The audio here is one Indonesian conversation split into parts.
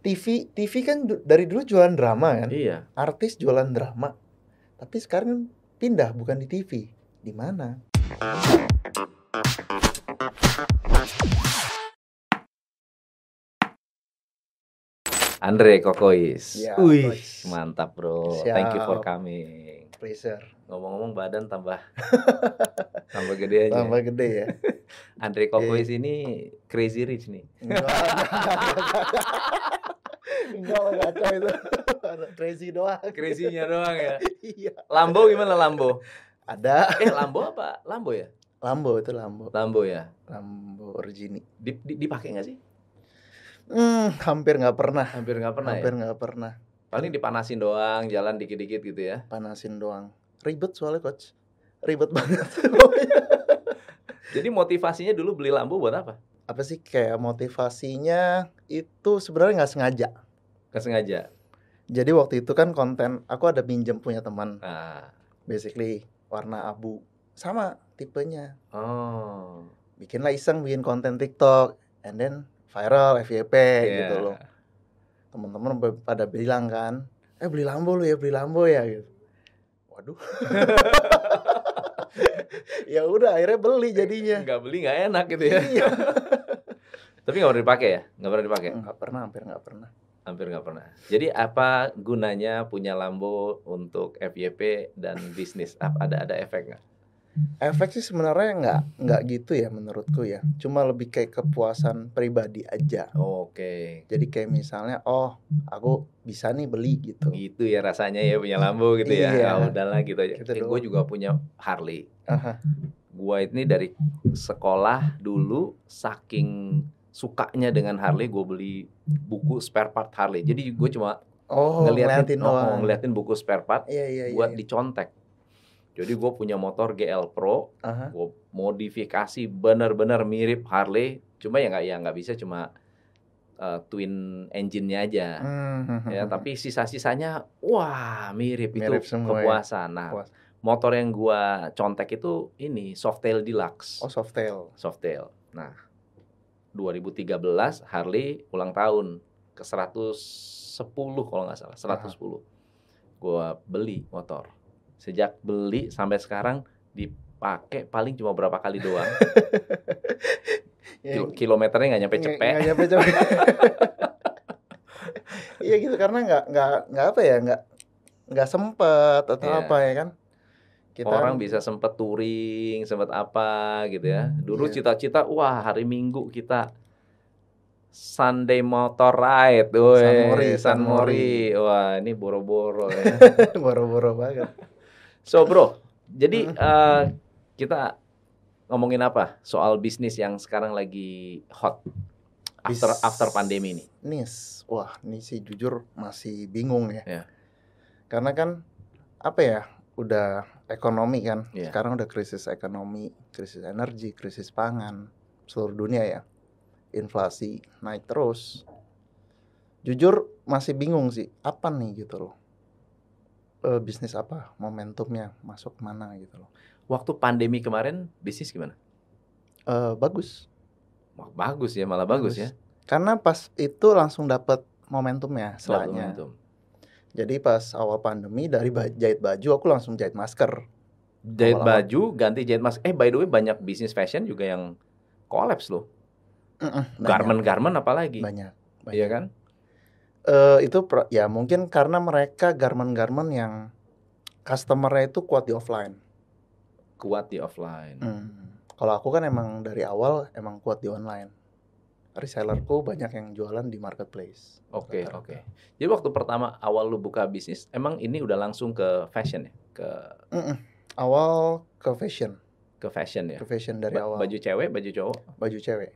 TV TV kan dari dulu jualan drama kan. Iya. Artis jualan drama. Tapi sekarang kan pindah bukan di TV. Di mana? Andre Kokois. Ya, Wih, mantap bro. Thank you for Siap. coming. Pleasure. Ngomong-ngomong badan tambah tambah gede aja. Tambah gede ya. Andre Kokois ini crazy rich nih. Enggak, enggak, kacau itu. Crazy doang. Crazy-nya doang ya. Iya. Lambo gimana Lambo? Ada Eh Lambo apa? Lambo ya? Lambo itu Lambo. Lambo ya. Lamborghini. Di, di, dipakai nggak sih? Hmm, hampir nggak pernah. Hampir nggak pernah hampir ya. nggak pernah. Paling dipanasin doang, jalan dikit-dikit gitu ya. Panasin doang. Ribet soalnya coach. Ribet banget. Jadi motivasinya dulu beli Lambo buat apa? Apa sih kayak motivasinya itu sebenarnya nggak sengaja. Nggak sengaja. Jadi waktu itu kan konten aku ada pinjam punya teman, Nah. basically warna abu, sama tipenya. Oh. Bikinlah iseng bikin konten TikTok, and then viral FYP gitu Iya. loh. Teman-teman pada bilang kan, eh beli Lambo lu ya, beli Lambo ya gitu. Waduh. ya udah akhirnya beli jadinya. Nggak beli nggak enak gitu ya. Iya. Tapi nggak pernah dipakai ya? Nggak pernah dipakai? Nggak pernah, hampir nggak pernah. Hampir nggak pernah. Jadi apa gunanya punya Lambo untuk FYP dan bisnis? Apa ada ada efek nggak? Efek sih sebenarnya nggak nggak gitu ya menurutku ya. Cuma lebih kayak kepuasan pribadi aja. Oke. Jadi kayak misalnya, oh aku bisa nih beli gitu. Gitu ya rasanya ya punya Lambo gitu ya. Iya. Ah, udahlah gitu aja. Gitu Eh, gue juga punya Harley. Aha. Gua ini dari sekolah dulu saking sukanya dengan Harley, gue beli buku spare part Harley. Jadi gue cuma Oh, ngeliatin, ngeliatin oh, ngeliatin buku spare part Iya iya iya. buat iya. dicontek. Jadi gue punya motor GL Pro, Aha. gue modifikasi benar-benar mirip Harley, cuma ya nggak ya nggak bisa cuma uh, twin engine-nya aja. Hmm, Ya, tapi sisa-sisanya wah mirip, Mirip itu semua ya. kepuasan. Nah, Puas. motor yang gua contek itu ini Softail Deluxe. Oh softail. Softail. Nah, 2013 Harley ulang tahun ke 110 kalau nggak salah, 110. Gua beli motor. Sejak beli sampai sekarang dipakai paling cuma berapa kali doang. Ya, Kil- kilometernya nggak nyampe cepet. nggak nyampe cepet. Iya gitu karena nggak nggak nggak apa ya nggak nggak sempet atau Iya. apa ya kan. Orang bisa sempet touring, sempet apa gitu ya. Dulu Iya. cita-cita, wah hari Minggu kita Sunday motor ride, woi, San Mori, San San Mori. Wah, ini boro-boro ya. boro-boro banget. so, bro, jadi eh, kita ngomongin apa? Soal bisnis yang sekarang lagi hot after Bis- after pandemi ini. Nis, wah ini sih jujur masih bingung ya. Iya. Karena kan apa ya, udah ekonomi kan. Iya. Sekarang udah krisis ekonomi, krisis energi, krisis pangan seluruh dunia ya. Inflasi naik terus. Jujur masih bingung sih, apa nih gitu loh. Eh, bisnis apa, momentumnya masuk mana gitu loh. Waktu pandemi kemarin bisnis gimana? Eh, bagus. Wah, bagus ya, malah bagus, ya. Karena pas itu langsung dapat momentumnya setelahnya. momentum. Jadi pas awal pandemi dari ba- jahit baju aku langsung jahit masker. Jahit Awal-awal. baju, ganti jahit masker. Eh, by the way, banyak bisnis fashion juga yang collapse loh. Garment-garment apalagi. banyak. banyak. Iya kan? Eh, itu pro- ya mungkin karena mereka garment-garment yang customer-nya itu kuat di offline. Kuat di offline. Hmm. Kalau aku kan emang dari awal emang kuat di online. Resellerku banyak yang jualan di marketplace. Oke, Rata-rata. oke. Jadi waktu pertama awal lu buka bisnis, emang ini udah langsung ke fashion ya? Ke Mm-mm. Awal ke fashion, ke fashion ya? ke fashion dari Ba- awal. Baju cewek, baju cowok, Baju cewek,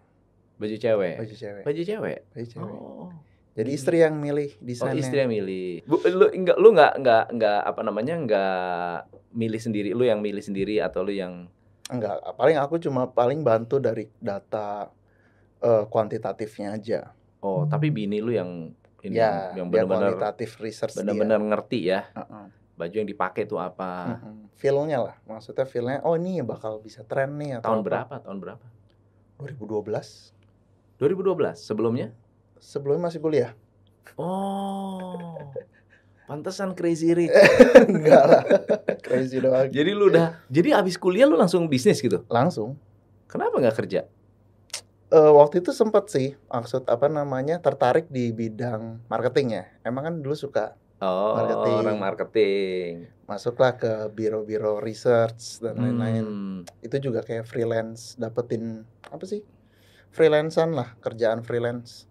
baju cewek. baju cewek, Baju cewek. baju cewek. Oh. Jadi istri yang milih Oh, desainnya. istri yang milih. Bu, lu enggak lu enggak enggak enggak apa namanya? enggak milih sendiri, lu yang milih sendiri atau lu yang Enggak, paling aku cuma paling bantu dari data eh, kuantitatifnya aja. Oh, tapi bini lu yang ini ya, yang benar-benar kuantitatif research benar-benar ngerti ya. Heeh. Baju yang dipakai itu apa? Mm-mm. Feel-nya lah, maksudnya feel-nya, oh ini bakal bisa tren nih atau Tahun apa. berapa? Tahun berapa? 2012. 2012 sebelumnya? Sebelumnya masih kuliah. Oh. Pantesan crazy rich. Enggak lah. Crazy doang. jadi lu udah jadi abis kuliah lu langsung bisnis gitu. Langsung. Kenapa nggak kerja? Eh, waktu itu sempet sih maksud apa namanya tertarik di bidang marketing ya. Emang kan dulu suka Oh, Marketing. orang marketing. masuklah ke biro-biro research dan lain-lain. Hmm. Itu juga kayak freelance, dapetin apa sih? Freelancean lah, kerjaan freelance.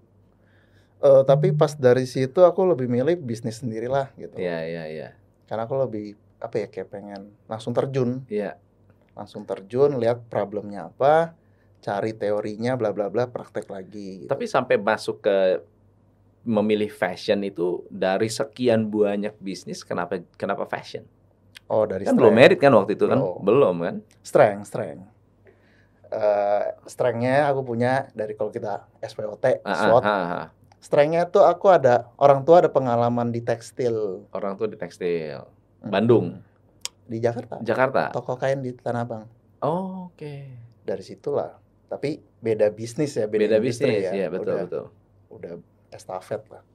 Eh, tapi pas dari situ aku lebih milih bisnis sendiri lah gitu. Iya, iya, iya. Karena aku lebih apa ya kayak pengen langsung terjun, Iya. langsung terjun, lihat problemnya apa, cari teorinya, bla bla bla, praktek lagi. Gitu. Tapi sampai masuk ke memilih fashion itu dari sekian banyak bisnis kenapa kenapa fashion? oh dari Kan belum strength. merit kan waktu itu kan? Belum. Belum kan? strength, strength. Eh, strengthnya aku punya dari kalau kita SPOT, Ah, ah, SWOT. ah, ah. Strengthnya tuh aku ada orang tua ada pengalaman di tekstil Orang tuh di tekstil. Bandung. di Jakarta, Jakarta. toko kain di Tanah Abang. Oh, Oke. Dari situlah. Tapi beda bisnis ya, beda, Beda bisnis ya, betul udah, betul. Udah estafet lah.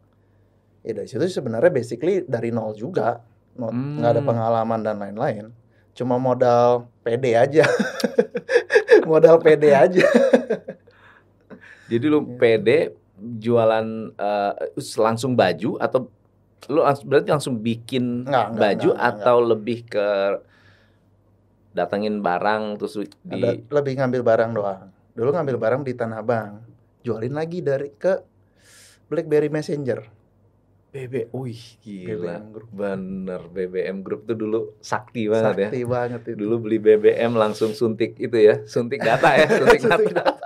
Ya dari situ sebenarnya basically dari nol juga, Not- Hmm. nggak ada pengalaman dan lain-lain. Cuma modal PD aja, modal PD aja. Jadi lu Iya. pede jualan eh, langsung baju atau lu langs- berarti langsung bikin Nggak, nggak, baju nggak, nggak, atau lebih ke datengin barang terus di Ada lebih ngambil barang doang. Dulu ngambil barang di Tanah Abang, jualin lagi dari ke BlackBerry Messenger, BB, wih gila, BBM Group. bener BBM Group tuh dulu sakti banget ya. Sakti banget itu. Dulu beli BBM langsung suntik itu ya, suntik data ya, suntik Suntik data.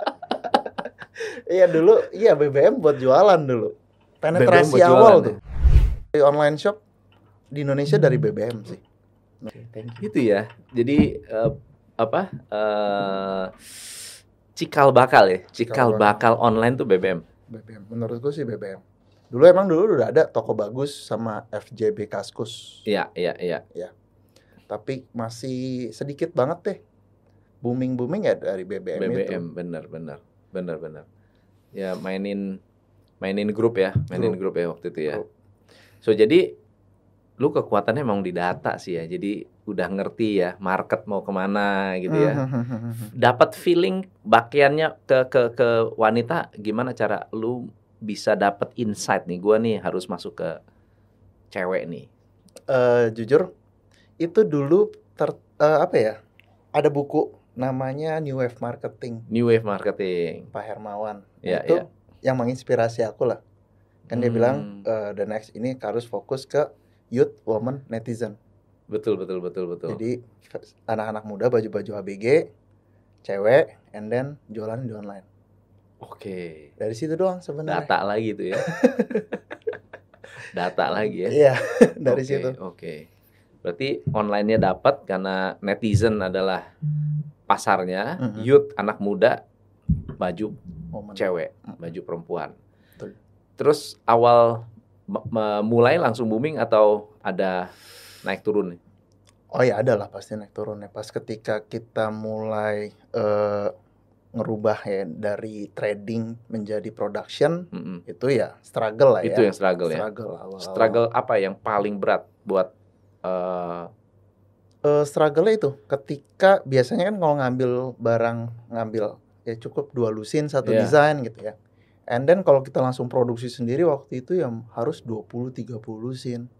Iya dulu, iya BBM buat jualan dulu. Penetrasi BBM awal jualan tuh. Di online shop di Indonesia dari BBM sih. Oke, thank you. Itu ya. Jadi eh, apa? eh cikal bakal ya, cikal Cikal bakal online tuh BBM. BBM. Menurutku sih BBM. Dulu emang dulu udah ada toko bagus sama FJB Kaskus. Iya, iya, iya. Tapi masih sedikit banget deh. Booming-booming ya dari BBM, itu. BBM bener bener bener bener. Ya mainin mainin grup ya, mainin grup, ya waktu itu ya. Grup. So jadi lu kekuatannya emang di data sih ya. Jadi udah ngerti ya market mau ke mana gitu ya. Hmm. Dapat feeling bagiannya ke ke ke wanita gimana cara lu bisa dapat insight nih. Gua nih harus masuk ke cewek nih. Eh, jujur itu dulu ter, eh, apa ya? Ada buku namanya New Wave Marketing New wave marketing. Pak Hermawan. Iya, itu iya. yang menginspirasi aku lah. Kan dia Hmm. bilang eh, the next ini harus fokus ke youth, woman, netizen. Betul betul betul betul. Jadi anak-anak muda baju-baju ABG, cewek, and then jualan di online. Oke. Dari situ doang sebenarnya. Data lagi tuh ya. Data lagi ya. Iya, dari Oke, situ. Oke. Berarti online-nya dapat karena netizen adalah pasarnya, Mhm. youth anak muda, baju Momen. cewek, Mm. baju perempuan. Betul. Terus awal mulai langsung booming atau ada naik turun? Oh ya ada lah pasti naik turunnya. Pas ketika kita mulai eh, ngerubah ya dari trading menjadi production Mm-mm. itu ya struggle lah ya. Itu yang struggle ya. struggle awal-awal. Struggle apa yang paling berat buat eh, Eh, struggle itu ketika biasanya kan kalau ngambil barang ngambil ya cukup dua lusin satu Iya. desain gitu ya. And then kalau kita langsung produksi sendiri waktu itu yang harus 20 30 lusin.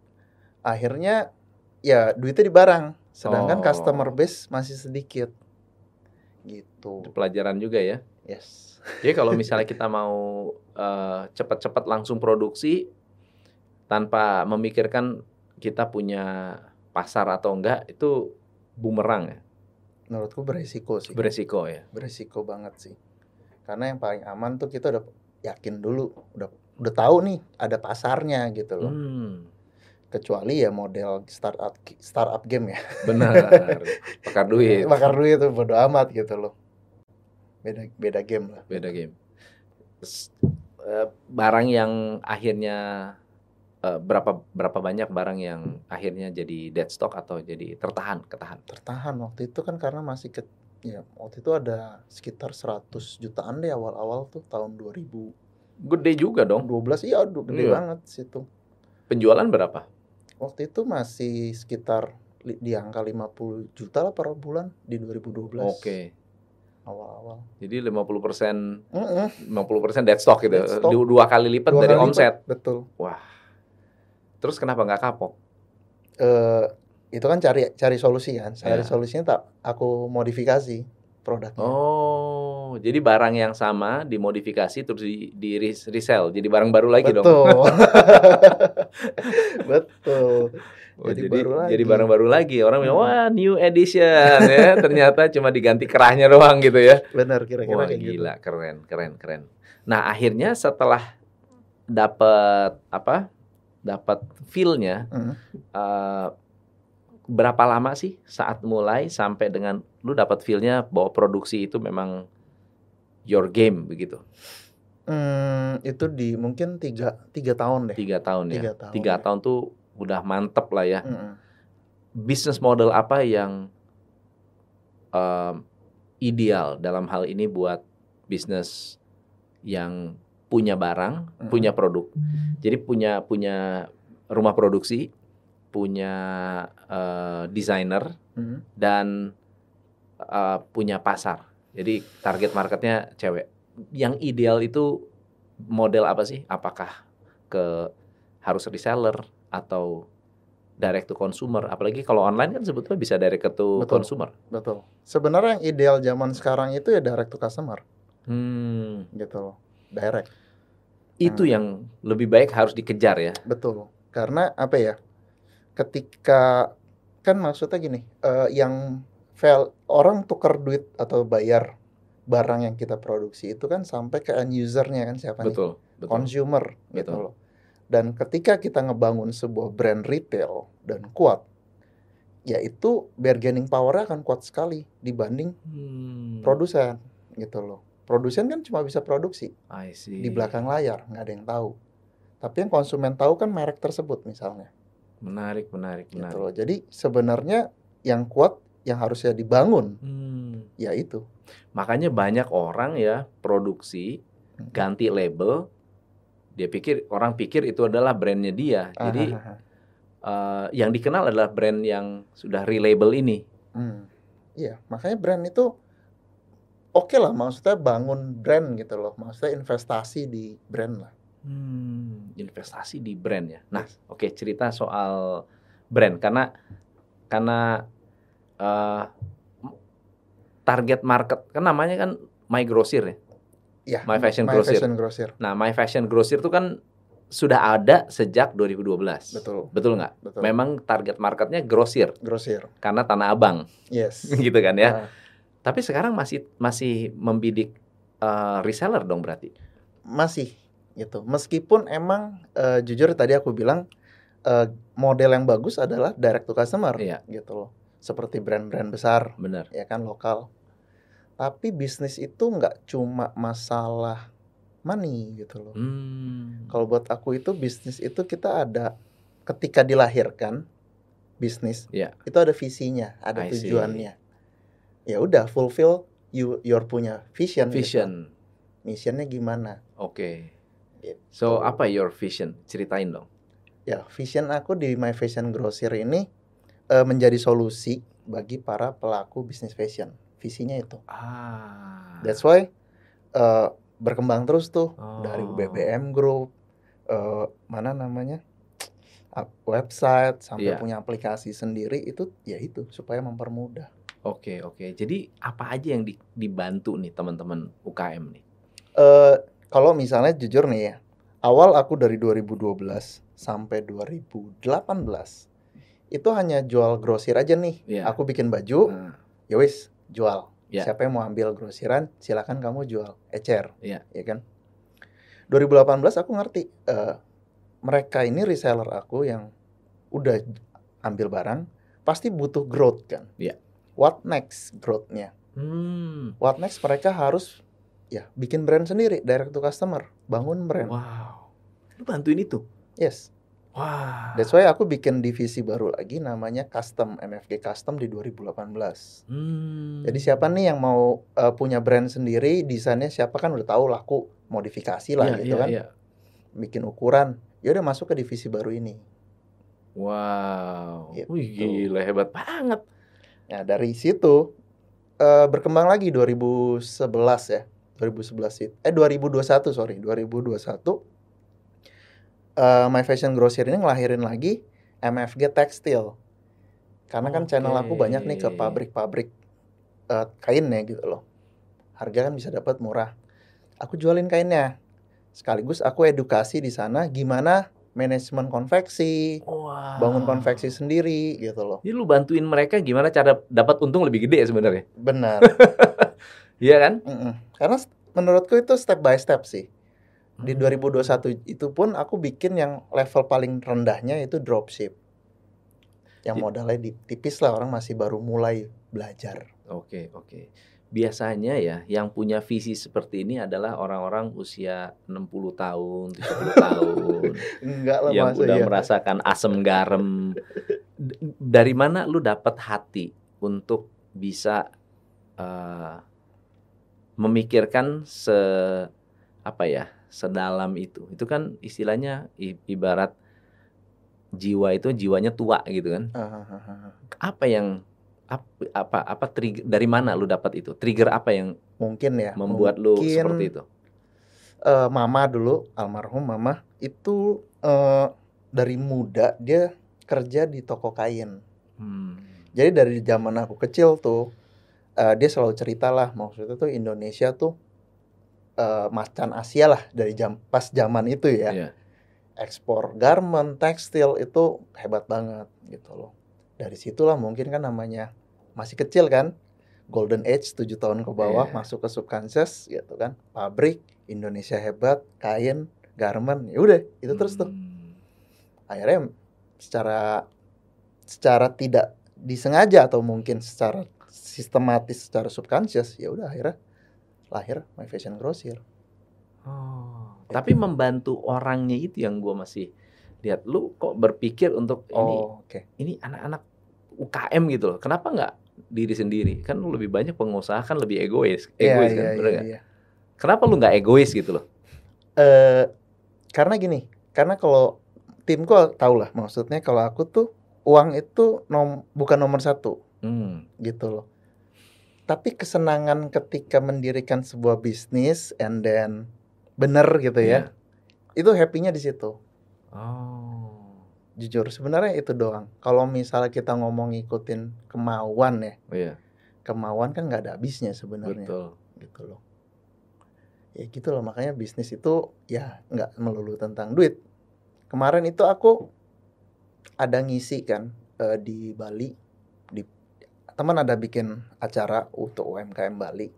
Akhirnya ya duitnya di barang, sedangkan Oh. customer base masih sedikit. Gitu. itu pelajaran juga ya? Yes. Jadi kalau misalnya kita mau eh, cepat-cepat langsung produksi tanpa memikirkan kita punya pasar atau enggak itu bumerang ya, Menurutku beresiko sih. beresiko ya. beresiko banget sih. Karena yang paling aman tuh kita udah yakin dulu, udah udah tahu nih ada pasarnya gitu loh. Hmm, Kecuali ya model startup startup game ya. benar. Bakar duit, Bakar duit tuh bodo amat gitu loh. Beda beda game lah. beda game. Eh, barang yang akhirnya eh, berapa berapa banyak barang yang akhirnya jadi dead stock atau jadi tertahan, ketahan. Tertahan waktu itu kan karena masih ke ya waktu itu ada sekitar 100 jutaan deh awal-awal tuh tahun 2000 Gede juga dong. 12 iya aduh gede Iya. banget situ. Penjualan berapa? Waktu itu masih sekitar di angka 50 juta lah per bulan di 2012 Oke. awal-awal. Jadi 50% Mm-mm. 50% dead stock gitu. Dead stock. Du- Dua kali lipat Dua dari kali lipat, omset. Betul. Terus kenapa nggak kapok? Eh itu kan cari cari solusi kan. Cari Iya. solusinya tak aku modifikasi produknya. Oh, jadi barang yang sama dimodifikasi terus di, di res- resell, jadi barang baru lagi dong. Betul. Betul. Oh, jadi jadi baru lagi. jadi barang baru lagi. Orang bilang, Hmm. "Wah, new edition." ya. Ternyata cuma diganti kerahnya doang gitu ya. Benar kira-kira Wah, kayak gitu. gila, keren, keren, keren. Nah, akhirnya setelah dapat apa? Dapat feel-nya Mm. eh, berapa lama sih saat mulai sampai dengan lu dapat feel-nya bahwa produksi itu memang your game begitu? Hmm, itu di mungkin tiga, tiga tahun deh. Tiga tahun ya. Tiga tahun. Tiga tahun tuh udah mantep lah ya. Mm-mm. Bisnis model apa yang em, ideal dalam hal ini buat bisnis yang punya barang, Mm-mm. punya produk. Jadi punya punya rumah produksi, punya eh, desainer Mm. dan eh, punya pasar. Jadi target marketnya cewek. Yang ideal itu model apa sih? Apakah ke harus reseller atau direct to consumer? Apalagi kalau online kan sebetulnya bisa direct to Betul. consumer. Betul. Sebenarnya yang ideal zaman sekarang itu ya direct to customer Hmm, gitu loh. Direct. itu Hmm. yang lebih baik harus dikejar ya. Betul. Karena apa ya? Ketika kan maksudnya gini, eh, yang fail orang tukar duit atau bayar barang yang kita produksi itu kan sampai ke end usernya kan siapa nih? Betul, betul. Consumer gitu Betul. loh. Dan ketika kita ngebangun sebuah brand retail dan kuat, yaitu bargaining power akan kuat sekali dibanding Hmm, produsen gitu loh. Produsen kan cuma bisa produksi I see. di belakang layar, nggak ada yang tahu. Tapi yang konsumen tahu kan merek tersebut misalnya. Menarik, menarik, gitu menarik. loh. Jadi sebenarnya yang kuat yang harusnya dibangun Hmm. ya itu. Makanya banyak orang ya produksi Hmm. ganti label. Dia pikir orang pikir itu adalah brandnya dia. Jadi Ahaha. eh, yang dikenal adalah brand yang sudah relabel ini. Hmm. Iya, makanya brand itu oke lah maksudnya bangun brand gitu loh. Maksudnya investasi di brand lah. Hmm, investasi di brand ya. Nah, Yes. oke cerita soal brand karena karena eh, target market kan namanya kan My Grocer ya. Iya, My Fashion My Grocer. Fashion Grocer. Nah, My Fashion Grocer itu kan sudah ada sejak 2012. Betul, Betul nggak? betul. Memang target marketnya grosir Grosir. karena Tanah Abang Yes. gitu kan ya. Nah, Tapi sekarang masih masih membidik eh, reseller dong berarti. masih gitu. Meskipun emang eh, jujur tadi aku bilang eh, model yang bagus adalah direct to customer Iya. gitu loh. Seperti brand-brand besar Benar. ya kan lokal. Tapi bisnis itu nggak cuma masalah money gitu loh. Hmm. Kalau buat aku itu bisnis itu kita ada ketika dilahirkan bisnis Iya. itu ada visinya, ada I see. tujuannya. Ya udah fulfill you your punya vision. gitu. Vision. Missionnya gimana? Oke. Gitu. So apa your vision? Ceritain dong. Ya vision aku di My Fashion Grocer ini eh, menjadi solusi bagi para pelaku bisnis fashion. Visinya itu. Ah. That's why eh, berkembang terus tuh Oh. dari BBM Group, eh, mana namanya website sampai Iya. punya aplikasi sendiri itu ya itu supaya mempermudah. Oke oke. Jadi apa aja yang di- dibantu nih teman-teman UKM nih? eh kalau misalnya jujur nih ya, awal aku dari 2012 sampai 2018 itu hanya jual grosir aja nih. Iya. Aku bikin baju, Nah, ya wis jual. Iya. Siapa yang mau ambil grosiran, silakan kamu jual ecer. Iya. Ya kan? 2018 aku ngerti eh, mereka ini reseller aku yang udah ambil barang pasti butuh growth kan. Iya. What next growth-nya? hmm. What next mereka harus ya bikin brand sendiri direct to customer, bangun brand. Wow. Lu bantuin itu? Yes. Wah. That's why aku bikin divisi baru lagi namanya Custom MFG Custom di 2018. Hmm. Jadi siapa nih yang mau uh, punya brand sendiri, desainnya siapa kan udah tahu laku modifikasi lah Iya, gitu iya, kan. iya. Bikin ukuran. Ya udah masuk ke divisi baru ini. Wow. Gitu. Wih, gila hebat banget. Nah, dari situ eh, berkembang lagi 2011 ya. 2011 itu. Eh 2021 sorry, 2021 eh My Fashion Grocer ini ngelahirin lagi MFG Tekstil. Karena kan channel aku banyak nih ke pabrik-pabrik eh, kain ya gitu loh. Harga kan bisa dapat murah. Aku jualin kainnya. Sekaligus aku edukasi di sana gimana manajemen konveksi, Wah. bangun konveksi sendiri gitu loh. Jadi lu bantuin mereka gimana cara dapat untung lebih gede ya sebenarnya. Benar. Iya kan? Mm-mm. Karena s- menurutku itu step by step sih. Di Hmm. 2021 itu pun aku bikin yang level paling rendahnya itu dropship. Yang modalnya di- tipis lah orang masih baru mulai belajar. Oke, oke. Biasanya ya yang punya visi seperti ini adalah orang-orang usia 60 tahun, 70 tahun Enggak lah yang udah ya. merasakan asam garam. D- Dari mana lu dapat hati untuk bisa eh, memikirkan se apa ya, sedalam itu. Itu kan istilahnya ibarat jiwa itu jiwanya tua gitu kan. Hahaha. Apa yang ap- apa apa trigger dari mana lu dapat itu? Trigger apa yang Mungkin ya. membuat lu mungkin, seperti itu? eh, mama dulu, almarhum mama itu eh, dari muda dia kerja di toko kain. Hmm. Jadi dari zaman aku kecil tuh eh, dia selalu cerita lah maksudnya tuh Indonesia tuh eh, macan Asia lah dari jam pas zaman itu ya. Iya. Ekspor garment, tekstil itu hebat banget gitu loh. Dari situlah mungkin kan namanya masih kecil kan. Golden Age 7 tahun ke bawah Iya. masuk ke subconscious gitu kan. Pabrik Indonesia hebat, kain, garment, ya udah itu terus tuh. Hmm. Akhirnya secara secara tidak disengaja atau mungkin secara sistematis secara subconscious ya udah akhirnya lahir My Fashion Grocer. Oh. Tapi membantu orangnya itu yang gua masih lihat lu kok berpikir untuk ini Oh, oke. ini anak-anak UKM gitu loh. Kenapa nggak diri sendiri? Kan lu lebih banyak pengusaha kan lebih egois, Iya, egois iya, kan, iya, bener nggak? iya. Kenapa lu nggak egois gitu loh? Eh, karena gini, karena kalau timku tau lah maksudnya kalau aku tuh uang itu nom, bukan nomor satu Hmm. gitu loh. Tapi kesenangan ketika mendirikan sebuah bisnis and then bener gitu ya, Iya. itu happy-nya di situ. Oh. Jujur sebenarnya itu doang. Kalau misalnya kita ngomong ngikutin kemauan ya, Iya, kemauan kan nggak ada habisnya sebenarnya betul. gitu loh. Ya gitu loh makanya bisnis itu ya nggak melulu tentang duit. Kemarin itu aku ada ngisi kan eh, di Bali di teman ada bikin acara untuk UMKM Bali.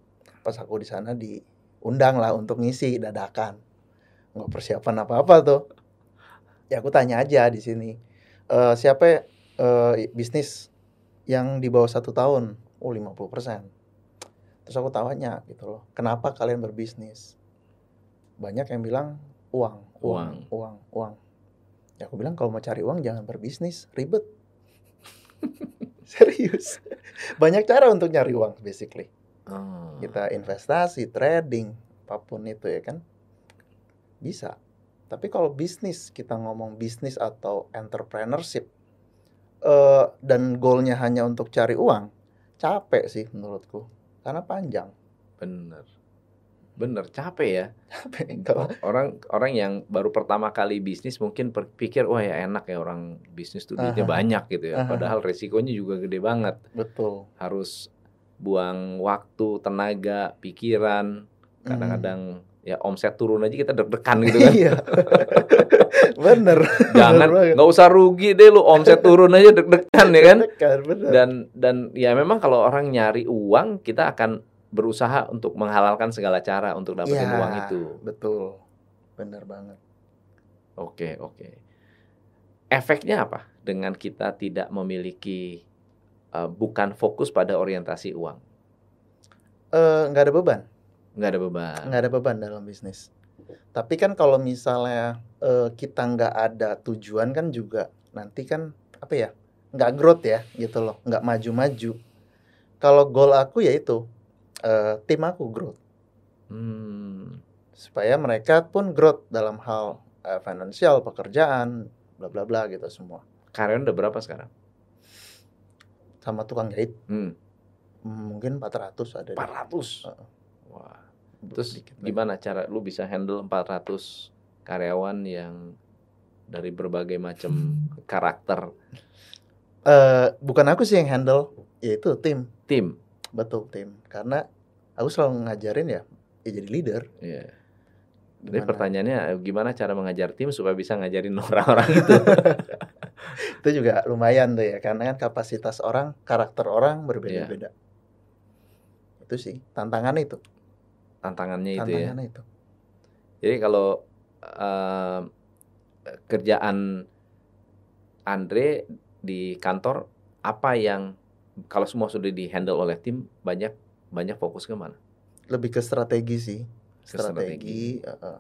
Pas aku di sana diundang lah untuk ngisi dadakan. Nggak persiapan apa-apa tuh. Ya aku tanya aja di sini. Eh, siapa eh, bisnis yang di bawah satu tahun? Oh 50%. Terus aku tanya gitu loh, kenapa kalian berbisnis? Banyak yang bilang uang, uang, uang, uang. Ya aku bilang kalau mau cari uang jangan berbisnis, ribet. Serius. Banyak cara untuk nyari uang basically. Oh. Kita investasi, trading, apa pun itu ya kan. Bisa. Tapi kalau bisnis, kita ngomong bisnis atau entrepreneurship eh dan goalnya hanya untuk cari uang, capek sih menurutku. Karena panjang. Bener. Bener, capek ya. Capek kalau Orang orang yang baru pertama kali bisnis mungkin berpikir wah ya enak ya orang bisnis tuh duitnya Aha. banyak gitu ya. Aha. Padahal resikonya juga gede banget. betul. Harus buang waktu, tenaga, pikiran. Kadang-kadang ya omset turun aja kita deg-degan gitu kan. Iya. bener. Jangan nggak usah rugi deh lu omset turun aja deg-degan ya kan. Bener. Dan dan ya memang kalau orang nyari uang kita akan berusaha untuk menghalalkan segala cara untuk dapetin Iya, uang itu. Betul. Bener banget. Oke, oke. Efeknya apa dengan kita tidak memiliki uh, bukan fokus pada orientasi uang? Eh, nggak ada beban. Nggak ada beban. Nggak ada beban dalam bisnis. Tapi kan kalau misalnya eh, kita nggak ada tujuan kan juga nanti kan apa ya nggak growth ya gitu loh, nggak maju-maju. Kalau goal aku ya itu eh, tim aku growth Hmm. supaya mereka pun growth dalam hal eh, finansial, pekerjaan, bla bla bla gitu semua. Karyawan udah berapa sekarang? Sama tukang jahit Hmm. mungkin 400 ada. deh. 400. Heeh. Wah. Terus Dikit gimana cara lu bisa handle 400 karyawan yang dari berbagai macam karakter Eh, bukan aku sih yang handle, yaitu tim. tim? Betul tim. Karena aku selalu ngajarin ya, ya jadi leader. Iya. Jadi Gimana? pertanyaannya gimana cara mengajar tim supaya bisa ngajarin orang-orang itu? itu juga lumayan tuh ya, karena kan kapasitas orang, karakter orang berbeda-beda. Itu sih tantangan itu, Tantangannya itu ya. tantangannya itu. Jadi kalau eh, kerjaan Andre di kantor apa yang kalau semua sudah di handle oleh tim banyak banyak fokus ke mana? Lebih ke strategi sih, Ke strategi. eh, eh.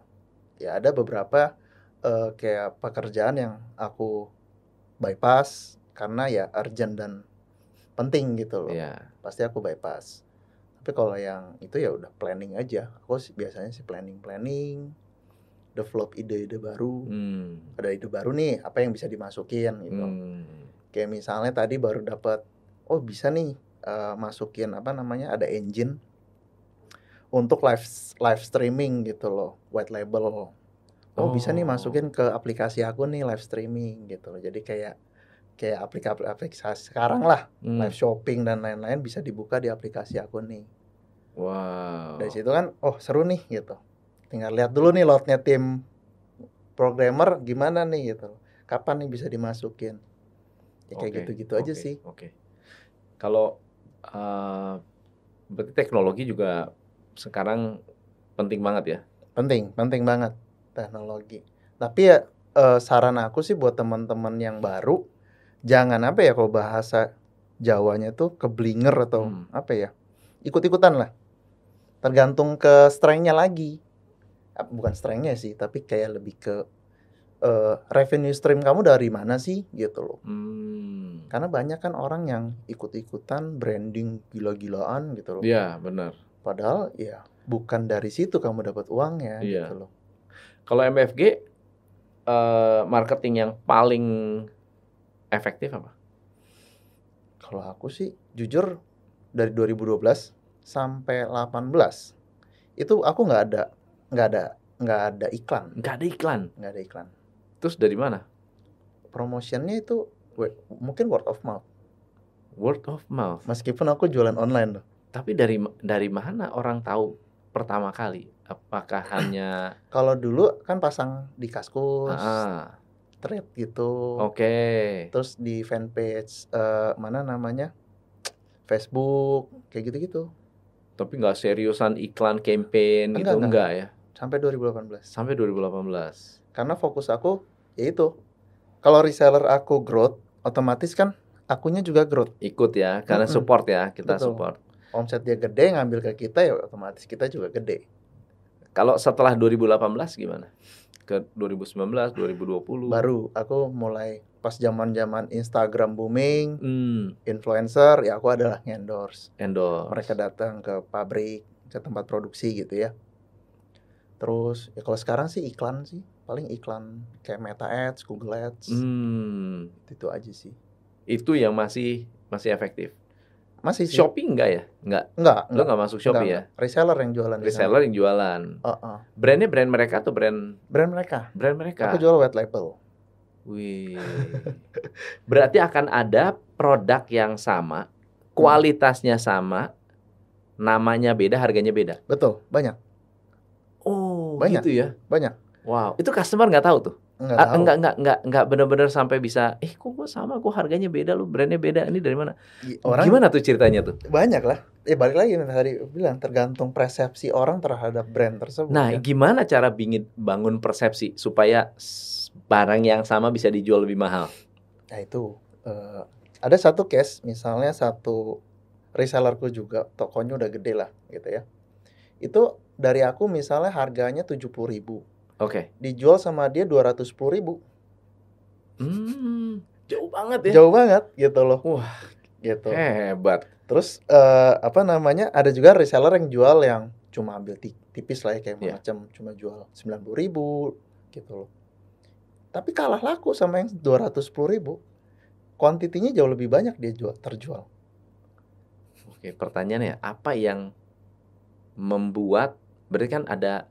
Ya ada beberapa eh, kayak pekerjaan yang aku bypass karena ya urgent dan penting gitu loh. Iya. pasti aku bypass. Tapi kalau yang itu ya udah planning aja. Aku sih biasanya sih planning planning, develop ide-ide baru. Hmm. Ada ide baru nih, apa yang bisa dimasukin gitu. Hmm. Kayak misalnya tadi baru dapat, oh bisa nih eh, masukin apa namanya ada engine untuk live live streaming gitu loh, white label. Oh, bisa nih Oh. masukin ke aplikasi aku nih live streaming gitu loh. Jadi kayak kayak aplikasi aplikasi sekarang lah Hmm. live shopping dan lain-lain bisa dibuka di aplikasi aku nih. Wow. Dari situ kan, oh seru nih gitu. Tinggal lihat dulu nih loadnya tim programmer gimana nih gitu. Kapan nih bisa dimasukin? Ya kayak Oke, gitu-gitu aja oke, sih. Oke. Kalau eh, berarti teknologi juga sekarang penting banget ya. Penting, penting banget teknologi. Tapi ya eh, saran aku sih buat teman-teman yang baru, jangan apa ya kalau bahasa Jawanya tuh keblinger atau Hmm. apa ya, ikut-ikutan lah. Tergantung ke strength-nya lagi. Bukan strength-nya sih, tapi kayak lebih ke eh, revenue stream kamu dari mana sih gitu loh. Hmm. Karena banyak kan orang yang ikut-ikutan branding gila-gilaan gitu loh. Iya, benar. Padahal ya bukan dari situ kamu dapat uangnya Iya. gitu loh. Kalau MFG eh, marketing yang paling efektif apa? Kalau aku sih jujur dari 2012 sampai 18 itu aku nggak ada nggak ada nggak ada iklan, Nggak ada iklan. nggak ada iklan. Terus dari mana? Promotionnya itu mungkin word of mouth. Word of mouth. Meskipun aku jualan online loh. Tapi dari dari mana orang tahu pertama kali? Apakah hanya Kalau dulu kan pasang di kaskus, ah, thread gitu. oke. Terus di fanpage eh, mana namanya? Facebook kayak gitu-gitu Tapi nggak seriusan iklan campaign Enggak, gitu enggak. enggak ya? sampai 2018. Sampai 2018. Karena fokus aku yaitu kalau reseller aku growth, otomatis kan akunya juga growth. Ikut ya, karena support ya, kita Betul. support. Omset dia gede ngambil ke kita ya otomatis kita juga gede. Kalau setelah 2018 gimana? Ke 2019, 2020? Baru aku mulai pas zaman-zaman Instagram booming, Hmm, influencer ya aku adalah endorse. endorse. Mereka datang ke pabrik, ke tempat produksi gitu ya. Terus ya kalau sekarang sih iklan sih, paling iklan kayak Meta Ads, Google Ads, Hmm, itu aja sih. itu yang masih masih efektif. Masih sih. Shopee enggak ya? Enggak. Enggak, Lo enggak masuk Shopee ya? enggak. Reseller yang jualan. Reseller yang jualan. Heeh. Brandnya brand mereka atau brand Brand mereka. brand mereka? Aku jual white label. Wih. Berarti akan ada produk yang sama, kualitasnya sama, namanya beda, harganya beda. Betul, banyak, Oh, Banyak. gitu ya. banyak. Wow, itu customer nggak tahu tuh. Enggak Ah, tahu. enggak enggak enggak enggak benar-benar sampai bisa, eh kok gua sama, kok harganya beda lu, brandnya beda, ini dari mana? Orang Gimana tuh ceritanya tuh? banyak lah. Ya balik lagi yang tadi bilang tergantung persepsi orang terhadap brand tersebut. Nah, ya. gimana cara bingit bangun persepsi supaya s- barang yang sama bisa dijual lebih mahal? Nah itu eh, ada satu case, misalnya satu resellerku juga tokonya udah gede lah gitu ya. Itu dari aku misalnya harganya 70.000 ribu, Oke. dijual sama dia 210.000 ribu, Hmm, jauh banget ya. jauh banget gitu loh, Wah, gitu. hebat. Terus eh, apa namanya? Ada juga reseller yang jual yang cuma ambil ti- tipis lah ya kayak Iya. macam cuma jual 90.000 ribu gitu loh. Tapi kalah laku sama yang 210.000 ribu. Kuantitinya jauh lebih banyak dia jual terjual. Oke, pertanyaannya apa yang membuat berarti kan ada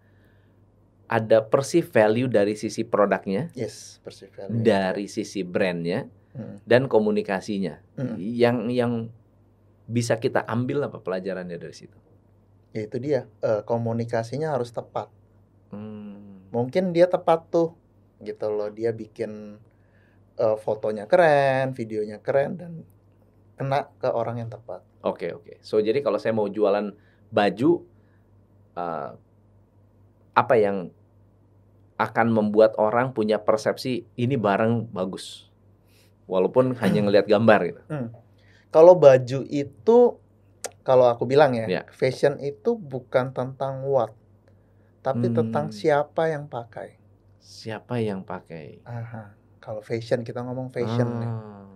ada perceived value dari sisi produknya, Yes, perceived value. dari sisi brandnya Mm, dan komunikasinya. mm. Yang yang bisa kita ambil apa pelajarannya dari situ? Ya itu dia, eh, komunikasinya harus tepat. Hmm, Mungkin dia tepat tuh gitu loh, dia bikin eh, fotonya keren, videonya keren dan kena ke orang yang tepat. Oke oke. So jadi kalau saya mau jualan baju, eh, apa yang akan membuat orang punya persepsi ini barang bagus, walaupun hanya ngelihat gambar gitu. Kalau baju itu, kalau aku bilang ya, Ya. fashion itu bukan tentang what, tapi Hmm. tentang siapa yang pakai. Siapa yang pakai? Aha. Kalau fashion kita ngomong fashion. Ah,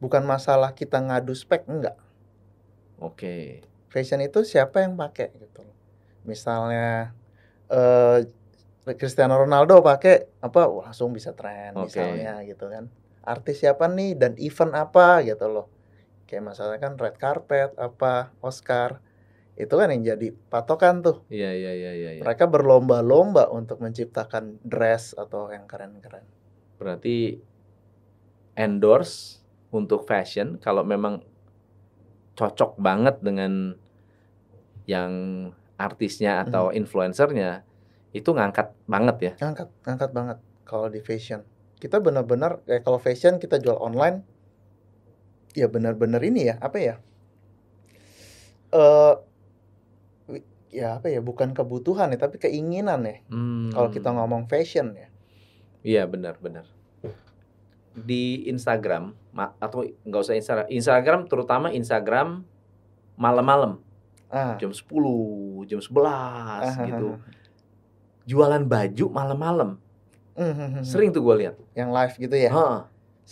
bukan masalah kita ngadu spek enggak. Oke. Fashion itu siapa yang pakai gitu. loh. Misalnya eh Cristiano Ronaldo pakai apa wah, langsung bisa tren Oke. misalnya gitu kan. Artis siapa nih dan event apa gitu loh. Kayak masalahnya kan red carpet apa Oscar itu kan yang jadi patokan tuh. Iya iya iya iya. iya. Mereka berlomba-lomba untuk menciptakan dress atau yang keren-keren. Berarti endorse untuk fashion kalau memang cocok banget dengan yang artisnya atau influencernya itu ngangkat banget ya. Ngangkat, ngangkat banget kalau di fashion. Kita benar-benar kayak kalau fashion kita jual online ya benar-benar ini ya, apa ya? Eh wi- ya apa ya, bukan kebutuhan ya, tapi keinginan ya. Kalau kita Hmm. ngomong fashion ya. Iya benar benar. Di Instagram atau nggak usah Instagram, Instagram terutama Instagram malam-malam Ah, jam 10, jam 11 ah, ah, gitu. ah. Jualan baju malam-malam. Hmm, hmm, hmm, Sering tuh gue lihat. yang live gitu ya. Heeh.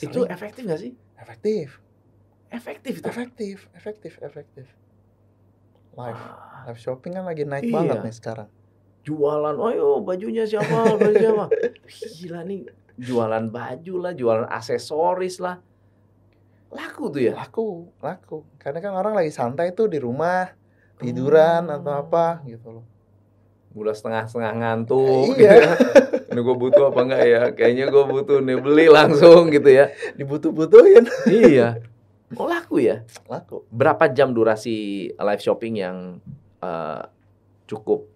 Itu efektif nggak sih? efektif, Efektif itu. efektif, efektif, efektif. Live, Ah, live shopping kan lagi naik Iya. banget nih sekarang. jualan, ayo bajunya siapa, baju siapa. Gila nih, jualan baju lah, jualan aksesoris lah. Laku tuh ya. Laku, laku. Karena kan orang lagi santai tuh di rumah, tiduran Oh. atau apa gitu loh. Udah setengah-setengah ngantuk. Iya. gitu ya. Ini gue butuh apa enggak ya? Kayaknya gue butuh nih beli langsung gitu ya. Dibutuh-butuhin. iya. Oh laku ya. Laku. Berapa jam durasi live shopping yang eh, cukup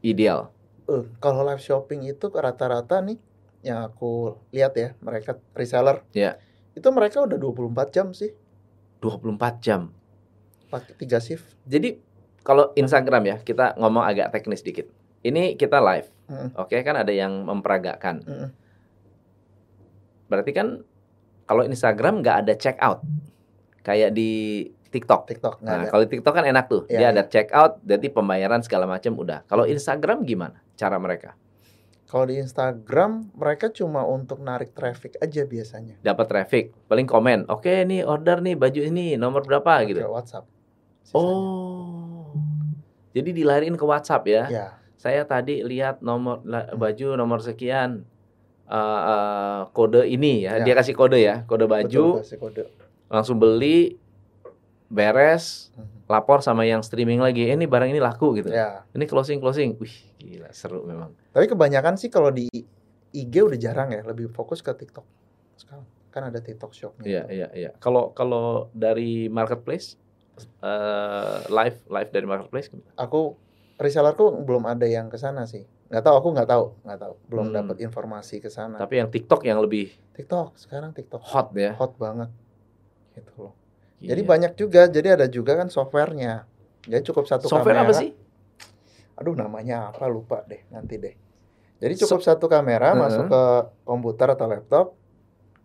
ideal? Eh, kalau live shopping itu rata-rata nih yang aku lihat ya, mereka reseller. Iya. Itu mereka udah 24 jam sih, 24 jam. pakai tiga shift. Jadi kalau Instagram ya, kita ngomong agak teknis dikit. Ini kita live. Mm, Oke, kan ada yang memperagakan. mm. Berarti kan kalau Instagram nggak ada check out. Kayak di TikTok. TikTok Nah, ada. kalau TikTok kan enak tuh. Iya, Dia iya. ada check out, jadi pembayaran segala macam udah. Kalau Instagram gimana cara mereka? Kalau di Instagram mereka cuma untuk narik traffic aja biasanya. Dapat traffic, paling komen, "Oke, nih order nih baju ini nomor berapa?" Pakai gitu. WhatsApp. sisanya. Oh. Jadi dilarin ke WhatsApp ya. Ya, Saya tadi lihat nomor Hmm. baju nomor sekian. eh, eh, kode ini ya. Ya. Dia kasih kode ya, kode baju, betul, kasih kode. langsung beli, beres, Mhm. lapor sama yang streaming lagi. Eh, ini barang ini laku gitu. Ya, Ini closing closing. Wih, gila seru memang. tapi kebanyakan sih kalau di IG udah jarang ya, lebih fokus ke TikTok. Sekarang kan ada TikTok Shopnya. Iya iya iya. Kalau kalau dari marketplace eh live live dari marketplace? Aku resellerku belum ada yang ke sana sih. Nggak tahu, aku nggak tahu, nggak tahu. Belum Hmm. dapat informasi ke sana. Tapi yang TikTok yang lebih TikTok sekarang TikTok hot ya. hot banget. Gitu loh. Jadi banyak juga, jadi ada juga kan softwarenya. Jadi cukup satu software kamera. apa sih? Aduh namanya apa lupa deh nanti deh. Jadi cukup satu kamera Heeh. masuk ke komputer atau laptop.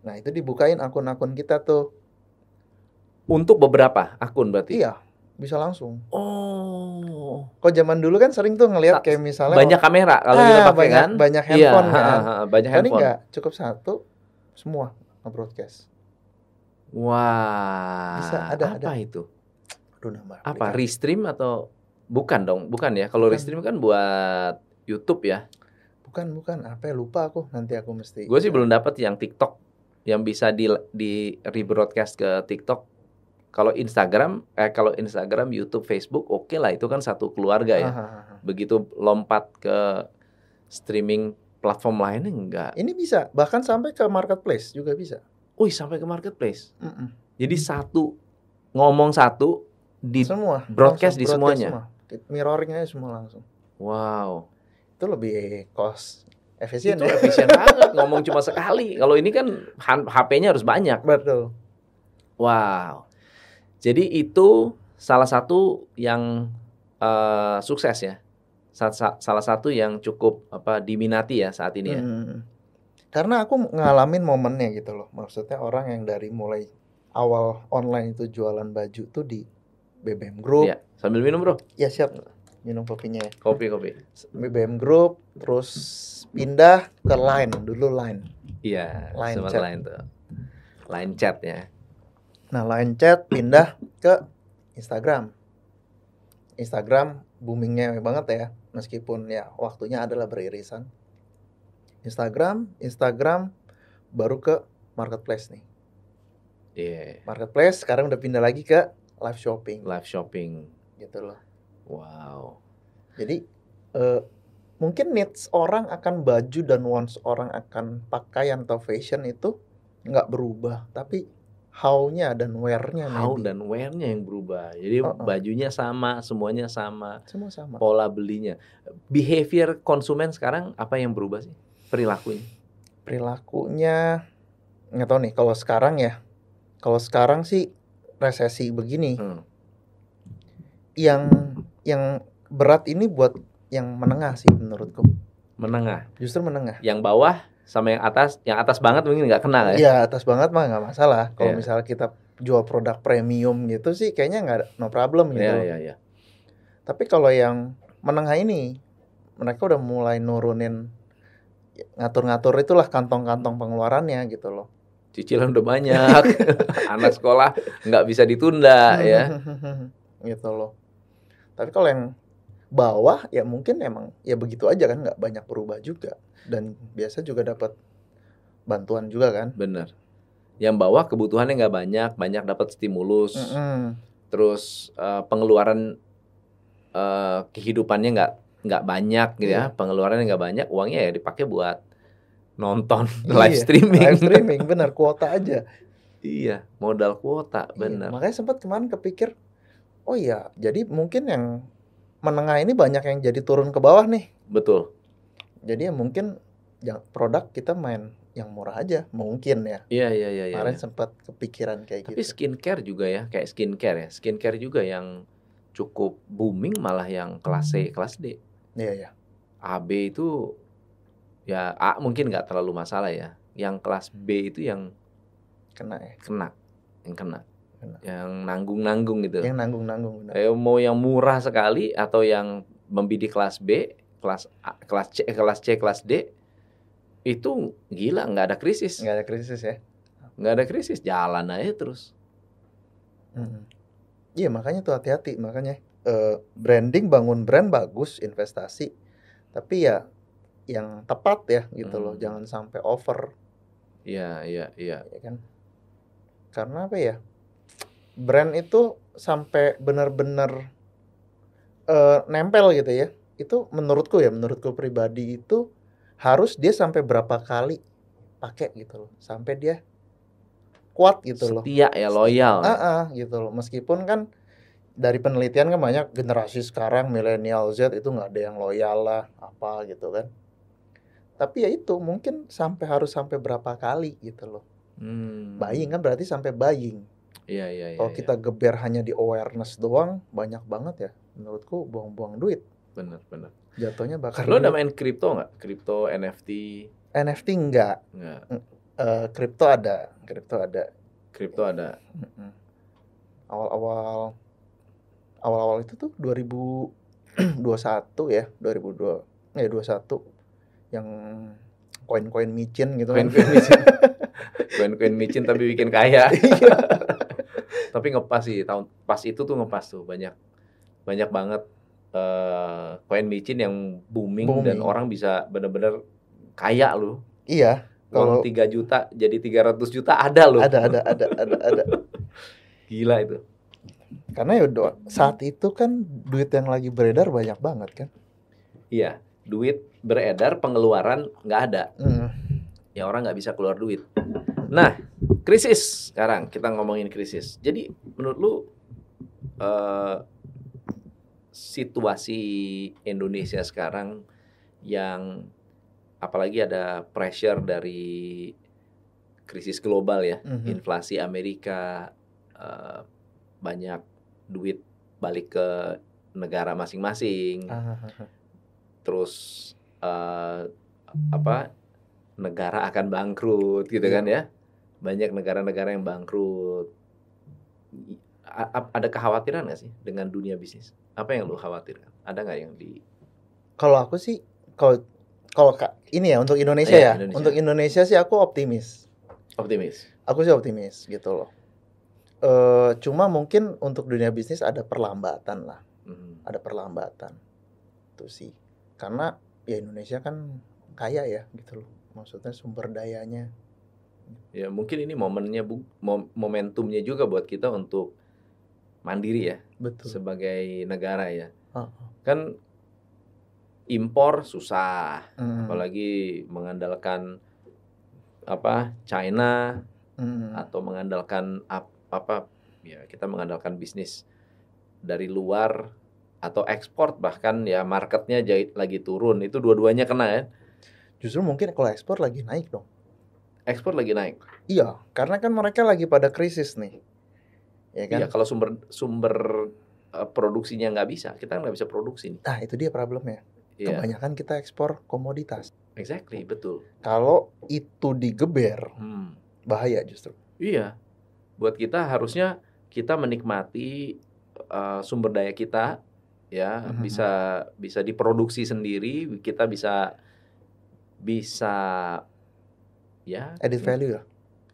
Nah itu dibukain akun-akun kita tuh. Untuk beberapa akun berarti. Iya bisa langsung. Oh. Kok zaman dulu kan sering tuh ngelihat kayak misalnya Banyak kamera kalau Ah, kita pakai banyak- kan. banyak Iya, handphone kan. ha, ha, banyak Ini handphone. enggak, cukup satu semua nge-broadcast. Wah. Bisa, ada, apa ada. itu? Aduh nama Apa aplikasi. restream atau bukan dong? Bukan ya. Kalau restream kan buat YouTube ya. Bukan, bukan. Apa ya lupa aku. Nanti aku mesti Gue sih belum dapat yang TikTok yang bisa di di rebroadcast ke TikTok. Kalau Instagram, eh kalau Instagram, YouTube, Facebook, oke lah itu kan satu keluarga ya. Begitu lompat ke streaming platform lainnya enggak. Ini bisa, bahkan sampai ke marketplace juga bisa. Wih, sampai ke marketplace. Mm-mm. Jadi satu ngomong satu di semua broadcast langsung di semuanya? semua. Mirroring aja semua langsung. wow. Itu lebih cost efisien itu ya. efisien banget ngomong cuma sekali. Kalau ini kan HP-nya harus banyak. Betul. Wow. Jadi itu salah satu yang eh, sukses ya. Sa- sa- Salah satu yang cukup apa diminati ya saat ini ya. Mm. Karena aku ngalamin momennya gitu loh. Maksudnya orang yang dari mulai awal online itu jualan baju tuh di BBM Group. Iya. Sambil minum bro. Ya siap minum kopinya ya. Kopi kopi. BBM Group terus pindah ke Line dulu Line. Iya. Line sempat chat. Line tuh. Line chat ya. Nah, Line Chat pindah ke Instagram. Instagram boomingnya banget ya, meskipun ya waktunya adalah beririsan. Instagram, Instagram baru ke marketplace nih. Iya. Marketplace sekarang udah pindah lagi ke live shopping Live shopping. gitu loh. Wow. Jadi eh, mungkin needs orang akan baju dan wants orang akan pakaian atau fashion itu nggak berubah, tapi how-nya dan wear-nya How maybe. dan where-nya yang berubah. Jadi Uh-uh. bajunya sama, semuanya sama, semua sama. pola belinya. Behavior konsumen sekarang apa yang berubah sih? Perilakunya. perilakunya nggak tahu nih kalau sekarang ya kalau sekarang sih resesi begini Hmm. yang yang berat ini buat yang menengah sih menurutku Menengah. justru menengah Yang bawah sama yang atas, yang atas banget mungkin nggak kenal ya. ya atas banget mah nggak masalah kalau Iya. misalnya kita jual produk premium gitu sih kayaknya nggak no problem gitu Iya, iya, iya. tapi kalau yang menengah ini mereka udah mulai nurunin ngatur-ngatur itulah kantong-kantong pengeluarannya gitu loh Cicilan udah banyak. Anak sekolah nggak bisa ditunda ya. gitu loh tapi kalau yang bawah ya mungkin emang ya begitu aja kan nggak banyak berubah juga dan biasa juga dapat bantuan juga kan Bener. Yang bawah kebutuhannya nggak banyak, banyak dapat stimulus. Mm-mm. Terus eh, pengeluaran eh, kehidupannya nggak nggak banyak gitu ya. Iya. Pengeluarannya nggak banyak, uangnya ya dipakai buat nonton Iya, live streaming. live streaming benar kuota aja iya, modal kuota, Iya, bener. makanya sempat kemarin kepikir oh iya jadi mungkin yang menengah ini banyak yang jadi turun ke bawah nih Betul. Jadi ya mungkin yang produk kita main yang murah aja mungkin ya Iya, iya, iya, iya. kemarin iya. sempat kepikiran kayak Tapi gitu skincare juga ya, kayak skincare ya. Skincare juga yang cukup booming malah yang kelas C, kelas D. iya ya AB itu ya A mungkin nggak terlalu masalah ya. Yang kelas B itu yang kena ya kena, yang kena, Kena. yang nanggung-nanggung gitu. yang nanggung nanggung benar. Kayak mau yang murah sekali atau yang membidik kelas B, kelas A, kelas C, kelas C, kelas D itu gila nggak ada krisis, nggak ada krisis ya nggak ada krisis jalan aja terus. Mm-mm. Iya makanya tuh hati-hati makanya eh, branding bangun brand bagus investasi tapi ya yang tepat ya gitu loh Hmm. jangan sampai over Iya iya iya. ya kan karena apa ya brand itu sampai benar-benar eh, nempel gitu ya itu menurutku ya menurutku pribadi itu harus dia sampai berapa kali pakai gitu loh sampai dia kuat gitu loh Setia ya loyal. Ah, ah, gitu loh. Meskipun kan dari penelitian kan banyak generasi sekarang milenial Z itu nggak ada yang loyal lah apa gitu kan. Tapi ya itu mungkin sampai harus sampai berapa kali gitu loh. Hmm. Buying kan berarti sampai buying. Iya iya iya. Kalau iya. kita geber hanya di awareness doang banyak banget ya. Menurutku buang-buang duit. Bener bener. Jatuhnya bakar Lo udah main kripto nggak? Kripto NFT NFT enggak. nggak? Eh, kripto ada, kripto ada. Kripto ada. Mm-mm. Awal-awal awal-awal itu tuh 2000 21 ya 2002 eh 21 yang koin-koin micin gitu kan. Koin-koin micin. Koin-koin micin tapi bikin kaya. Iya. tapi ngepas sih tahun pas itu tuh ngepas tuh banyak banyak banget eh, koin micin yang booming, dan Booming. orang bisa bener-bener kaya loh. iya Uang kalau 3 juta jadi 300 juta ada loh. ada ada ada ada ada Gila itu. karena ya do- saat itu kan duit yang lagi beredar banyak banget kan Iya, duit beredar, pengeluaran nggak ada. Hmm. Ya orang nggak bisa keluar duit. Nah, krisis sekarang kita ngomongin krisis. Jadi menurut lu eh, situasi Indonesia sekarang yang apalagi ada pressure dari krisis global ya, Mhm. inflasi Amerika eh, banyak duit balik ke negara masing-masing. Ah, terus eh, apa negara akan bangkrut gitu Iya. kan ya. Banyak negara-negara yang bangkrut. A- ada kekhawatiran nggak sih dengan dunia bisnis apa yang lu khawatirkan? Ada nggak yang di kalau aku sih kalau kalau ka- ini ya untuk Indonesia Iya, ya. Indonesia. untuk Indonesia sih aku optimis. Optimis? Aku sih optimis gitu loh. Eh cuma mungkin untuk dunia bisnis ada perlambatan lah. Hmm. ada perlambatan. Itu sih. Karena ya Indonesia kan kaya ya gitu loh. Maksudnya sumber dayanya. Ya mungkin ini momennya bu mom- momentumnya juga buat kita untuk mandiri ya betul. sebagai negara ya. Ah, kan impor susah Mm, apalagi mengandalkan apa China mm, atau mengandalkan ap- apa ya kita mengandalkan bisnis dari luar atau ekspor bahkan ya marketnya jahit lagi turun. Itu dua-duanya kena ya. Justru mungkin kalau ekspor lagi naik dong. Ekspor lagi naik? Iya karena kan mereka lagi pada krisis nih ya kan? ya kalau sumber sumber eh, produksinya nggak bisa kita nggak bisa produksi nih. Nah itu dia problemnya. Iya, kebanyakan kita ekspor komoditas. Exactly betul. Kalau itu digeber Hmm. bahaya justru. Iya, buat kita harusnya kita menikmati uh, sumber daya kita, ya Mhm. bisa bisa diproduksi sendiri, kita bisa bisa ya added value ya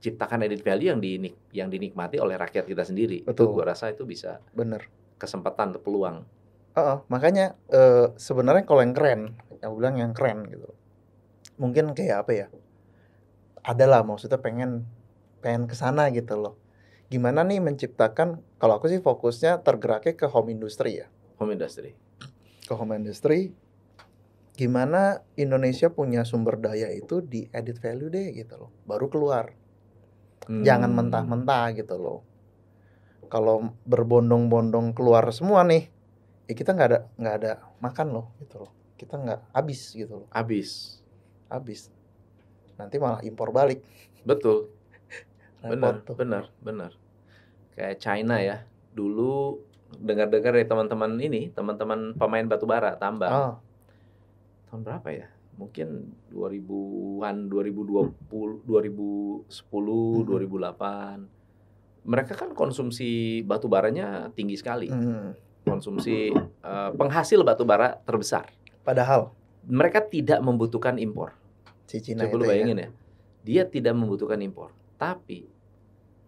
ciptakan added value yang dinik yang dinikmati oleh rakyat kita sendiri. Itu Betul. gua rasa itu bisa bener kesempatan atau peluang. Heeh, makanya eh, sebenarnya kalau yang keren, yang bilang yang keren gitu. Mungkin kayak apa ya? Adalah maksudnya pengen pengen ke sana gitu loh. Gimana nih menciptakan kalau aku sih fokusnya tergeraknya ke home industry ya. Home industry. Ke home industry gimana Indonesia punya sumber daya itu di added value deh gitu loh. Baru keluar. Jangan Hmm. mentah-mentah gitu loh. Kalau berbondong-bondong keluar semua nih, ya kita nggak ada nggak ada makan loh gitu loh. Kita nggak habis gitu loh, Habis. habis. Nanti malah impor balik. Betul. Benar, tuh. benar, benar. Kayak China ya. Dulu dengar-dengar dari teman-teman ini, teman-teman pemain batu bara tambang. Ah, Tahun berapa ya? Mungkin 2000-an, 2020, 2010, Mhm. 2008. Mereka kan konsumsi batu baranya tinggi sekali. hmm. Konsumsi eh, penghasil batu bara terbesar. Padahal Mereka tidak membutuhkan impor. si Cina Coba lu ya. bayangin ya. Dia tidak membutuhkan impor, tapi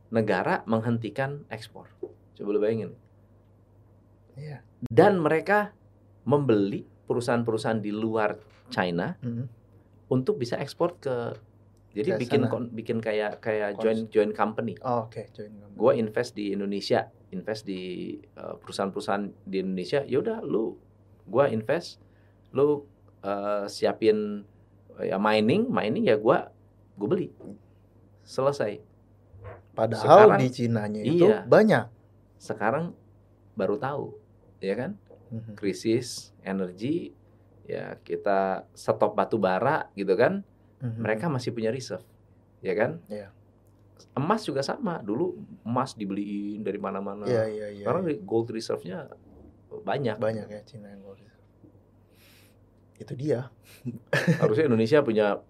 negara menghentikan ekspor. Coba lu bayangin. Iya. Dan mereka membeli perusahaan-perusahaan di luar China Hmm. untuk bisa ekspor ke jadi Ke bikin sana. kon- bikin kayak kayak Kons- joint joint company. Oh, Oke, join company. Gua invest di Indonesia, invest di uh, perusahaan-perusahaan di Indonesia. Ya udah lu gua invest, lu uh, siapin ya mining, mining ya gua gua beli. Selesai. Padahal sekarang- di Cinanya itu iya. banyak. Sekarang baru tahu, ya kan? Mhm. Krisis energi ya kita stop batu bara gitu kan. Mhm. mereka masih punya reserve, ya kan? Iya. Emas juga sama. Dulu emas dibeliin dari mana-mana. Iya, iya. Sekarang iya. di- gold reserve-nya banyak. banyak ya Cina yang gold reserve. Itu dia. Harusnya Indonesia punya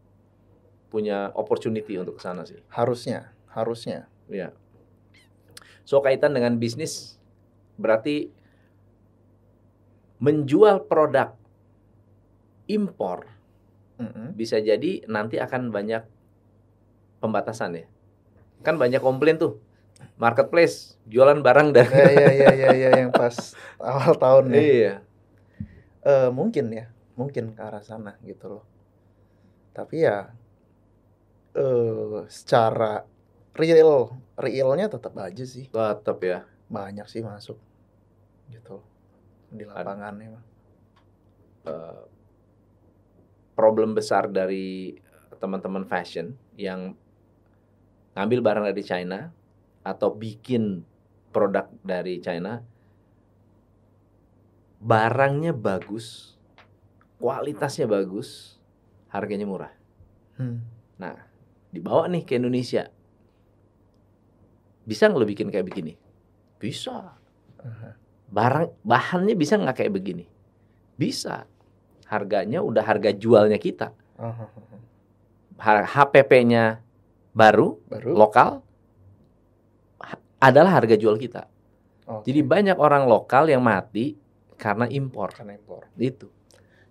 punya opportunity untuk ke sana sih. Harusnya, harusnya. Ya. So kaitan dengan bisnis berarti menjual produk impor Mm-mm. bisa jadi nanti akan banyak pembatasan ya. Kan banyak komplain tuh. Marketplace jualan barang dari ya ya ya ya ya yang pas awal tahun ya Iya. Eh, mungkin ya mungkin ke arah sana gitu loh tapi ya eh secara real realnya tetap aja sih Tetap ya. banyak sih masuk gitu di lapangan eh, problem besar dari teman-teman fashion yang ngambil barang dari China atau bikin produk dari China barangnya bagus kualitasnya bagus harganya murah. Hmm. dibawa nih ke Indonesia. Bisa nggak lo bikin kayak begini? Bisa. Barang bahannya bisa nggak kayak begini? Bisa harganya udah harga jualnya kita. Har- HPP-nya baru baru lokal ha- adalah harga jual kita. Oke. Jadi banyak orang lokal yang mati karena impor. karena impor Itu.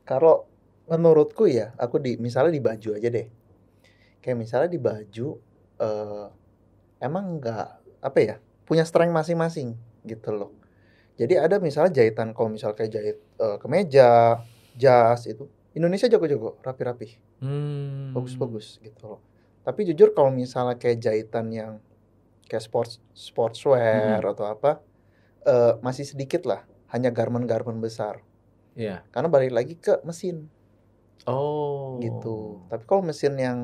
kalau menurutku ya aku di misalnya di baju aja deh kayak misalnya di baju eh emang nggak apa ya punya strength masing-masing gitu loh jadi ada misalnya jahitan kalau misal kayak jahit eh, kemeja jas itu Indonesia jago-jago rapi-rapi Hmm. bagus-bagus gitu loh tapi jujur kalau misalnya kayak jahitan yang kayak sports sportswear atau apa eh, masih sedikit lah hanya garment-garment besar Iya. karena balik lagi ke mesin Oh. gitu. Tapi kalau mesin yang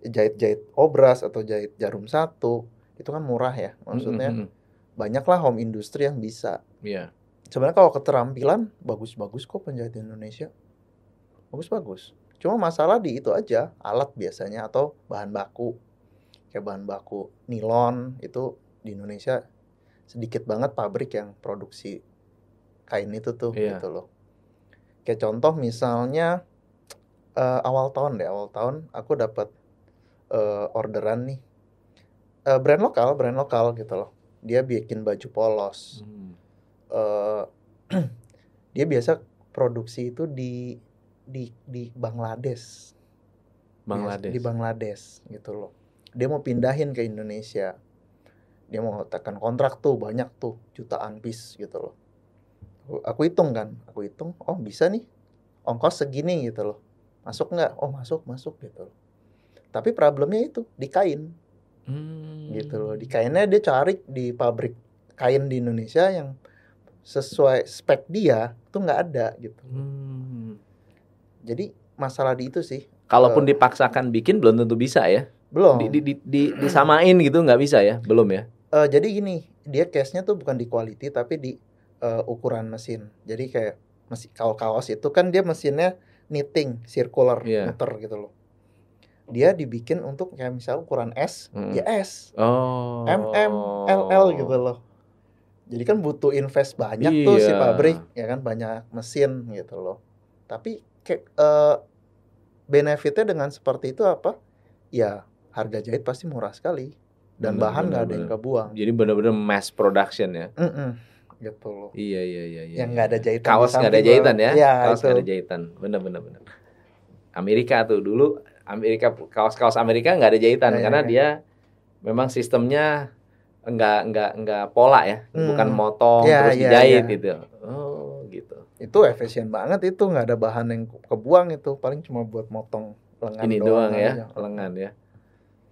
jahit-jahit obras atau jahit jarum satu itu kan murah ya. Maksudnya Mm, mm, mm. banyaklah home industry yang bisa. Iya. Sebenarnya kalau keterampilan bagus-bagus kok penjahit Indonesia. Bagus-bagus. Cuma masalah di itu aja, alat biasanya atau bahan baku. Kayak bahan baku nilon itu di Indonesia sedikit banget pabrik yang produksi kain itu tuh Iya. gitu loh. Kayak contoh misalnya eh, awal tahun deh, awal tahun aku dapat eh, orderan nih. Eh, brand lokal, brand lokal gitu loh. Dia bikin baju polos Hmm. Eh dia biasa produksi itu di di di Bangladesh. Bangladesh. Di Bangladesh gitu loh. Dia mau pindahin ke Indonesia. Dia mau tekan kontrak tuh banyak tuh jutaan piece gitu loh. Aku- Aku hitung kan, aku hitung, oh bisa nih, ongkos segini gitu loh. Masuk nggak? Oh masuk, masuk gitu loh. Tapi problemnya itu di kain Hmm. gitu loh. Di kainnya dia cari di pabrik kain di Indonesia yang sesuai spek dia tuh nggak ada gitu. Hmm. Jadi masalah di itu sih Kalaupun dipaksakan bikin belum tentu bisa ya. belum. Di, di, di, di- disamain gitu nggak bisa ya, belum ya. Eh, jadi gini, dia case-nya tuh bukan di quality tapi di eh, ukuran mesin. Jadi kayak mesin kalau kaos itu kan dia mesinnya knitting circular Iya. muter gitu loh. Dia dibikin untuk kayak misal ukuran S, Mm. ya S, Oh. MM, LL gitu loh. Jadi kan butuh invest banyak tuh si Iya. pabrik, ya kan banyak mesin gitu loh. Tapi kayak eh, benefitnya dengan seperti itu apa? Ya harga jahit pasti murah sekali dan Bener, bahan nggak ada yang kebuang. Jadi benar-benar mass production ya. Mm-mm, gitu loh. Iya iya iya. iya yang iya. nggak ada jahitan. kaos nggak ada jahitan ya, Iya, kaos nggak ada jahitan, bener bener bener. Amerika tuh dulu Amerika kaos-kaos Amerika nggak ada jahitan Iya, karena iya. dia memang sistemnya nggak nggak nggak pola ya, Hmm. bukan motong Iya, terus iya, dijahit iya. gitu. Oh gitu. Itu efisien banget itu nggak ada bahan yang kebuang itu paling cuma buat motong lengan Ini doang ya, aja. lengan ya.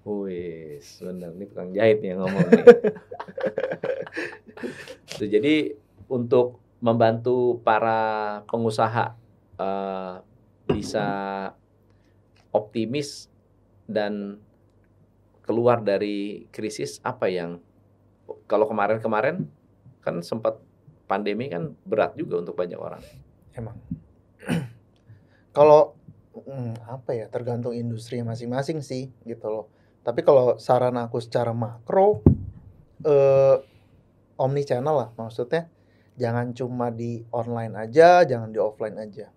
Wis, bener nih tukang jahit nih yang ngomong nih. Tuh, jadi untuk membantu para pengusaha eh, bisa optimis dan keluar dari krisis apa yang kalau kemarin-kemarin kan sempat pandemi kan berat juga untuk banyak orang. Emang. Kalau hmm, apa ya tergantung industri masing-masing sih gitu loh. Tapi kalau saran aku secara makro eh omni channel lah maksudnya jangan cuma di online aja, jangan di offline aja.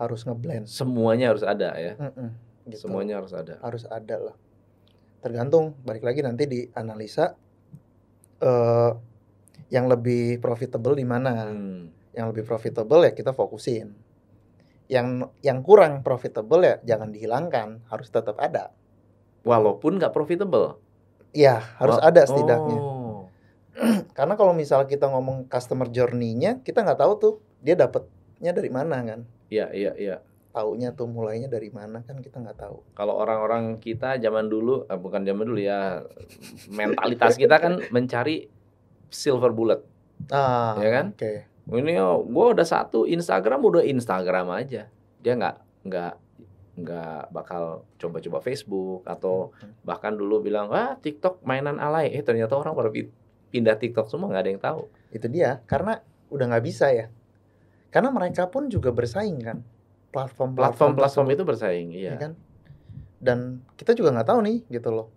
Harus ngeblend. Semuanya harus ada ya. Mm-mm, gitu. Semuanya harus ada. harus ada lah. Tergantung balik lagi nanti di analisa eh yang lebih profitable di mana. Hmm. yang lebih profitable ya kita fokusin yang yang kurang profitable ya jangan dihilangkan harus tetap ada Walaupun nggak profitable. ya harus Wah, ada setidaknya Oh. karena kalau misal kita ngomong customer journey-nya kita nggak tahu tuh dia dapetnya dari mana kan Iya, iya, iya. Taunya tuh mulainya dari mana kan kita nggak tahu Kalau orang-orang kita zaman dulu, eh, bukan zaman dulu ya, mentalitas kita kan mencari silver bullet. ah Ya kan? oke Ini oh, gue udah satu Instagram udah Instagram aja. Dia nggak nggak nggak bakal coba-coba Facebook atau bahkan dulu bilang ah TikTok mainan alay. Eh ternyata orang pada pi- pindah TikTok semua nggak ada yang tahu. itu dia karena udah nggak bisa ya karena mereka pun juga bersaing kan platform Platform-platform itu bersaing, ya iya. kan? Dan kita juga nggak tahu nih gitu loh.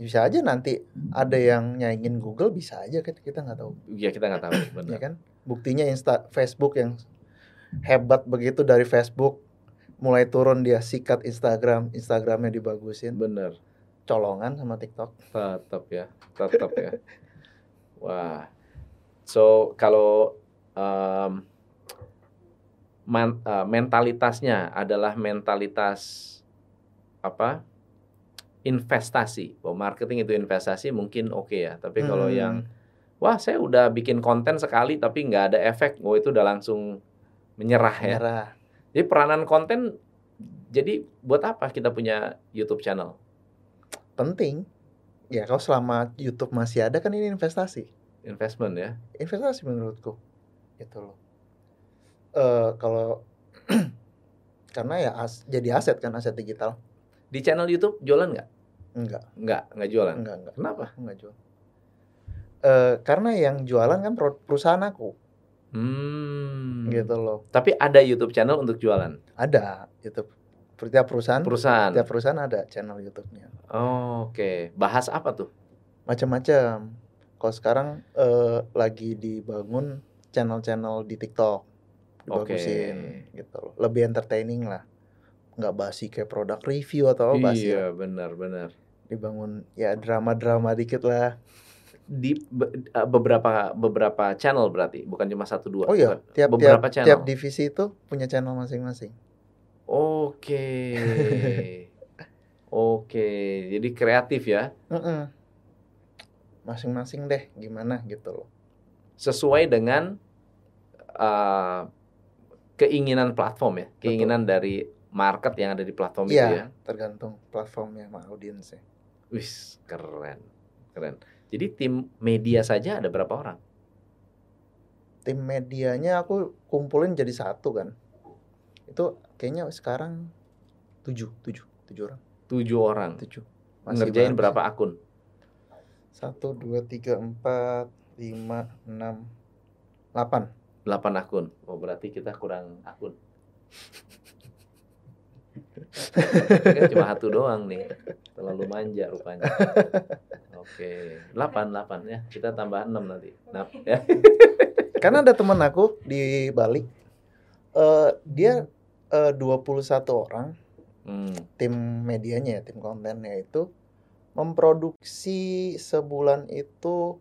Bisa aja nanti ada yang nyaingin Google bisa aja kan kita nggak tahu. Iya kita nggak tahu, ya benar. kan? Buktinya Insta Facebook yang hebat begitu dari Facebook mulai turun dia sikat Instagram Instagramnya dibagusin. Bener, colongan sama TikTok. Tetap ya, tetap ya. Wah, so kalau em, man- eh, mentalitasnya adalah mentalitas apa? Investasi. Bahwa marketing itu investasi mungkin oke ya. Tapi kalau Hmm. yang wah saya udah bikin konten sekali tapi nggak ada efek, oh itu udah langsung menyerah ya. merah Jadi peranan konten jadi buat apa kita punya YouTube channel? penting ya kalau selama YouTube masih ada kan ini investasi Investment ya. investasi menurutku itu loh eh kalau karena ya as- jadi aset kan aset digital Di channel YouTube jualan nggak? enggak Nggak, nggak jualan. enggak enggak Kenapa? enggak jual eh karena yang jualan kan per- perusahaan aku Hmm. gitu loh Tapi ada YouTube channel untuk jualan. ada YouTube setiap perusahaan Perusahaan. setiap perusahaan ada channel YouTube-nya Oh, Oke. Bahas apa tuh? macam-macam kalau sekarang eh, lagi dibangun channel-channel di TikTok dibagusin gitu loh lebih entertaining lah nggak basi kayak produk review atau apa basi ya. iya, benar, benar. dibangun ya drama-drama dikit lah Di be- beberapa beberapa channel berarti, bukan cuma satu dua. oh iya tiap tiap beberapa channel. tiap divisi itu punya channel masing-masing Oke. Oke, jadi kreatif ya. Mm-mm. masing-masing deh gimana gitu loh Sesuai dengan uh, keinginan platform ya, keinginan dari market yang ada di platform itu ya. Tergantung platformnya sama audiensnya. Wis, keren. Keren. Jadi tim media saja ada berapa orang? Tim medianya aku kumpulin jadi satu kan. Itu kayaknya sekarang tujuh, tujuh, tujuh orang, Tujuh orang. tujuh. Ngerjain bagus. berapa akun? Satu, dua, tiga, empat, lima, enam, delapan. 8 akun. Oh, berarti kita kurang akun. Kan cuma satu doang nih. Terlalu manja rupanya. Oke, 8 8 ya. Kita tambah 6 nanti. Nah, ya. Karena ada teman aku di Bali, eh dia eh, 21 orang Hmm. tim medianya ya, tim kontennya itu memproduksi sebulan itu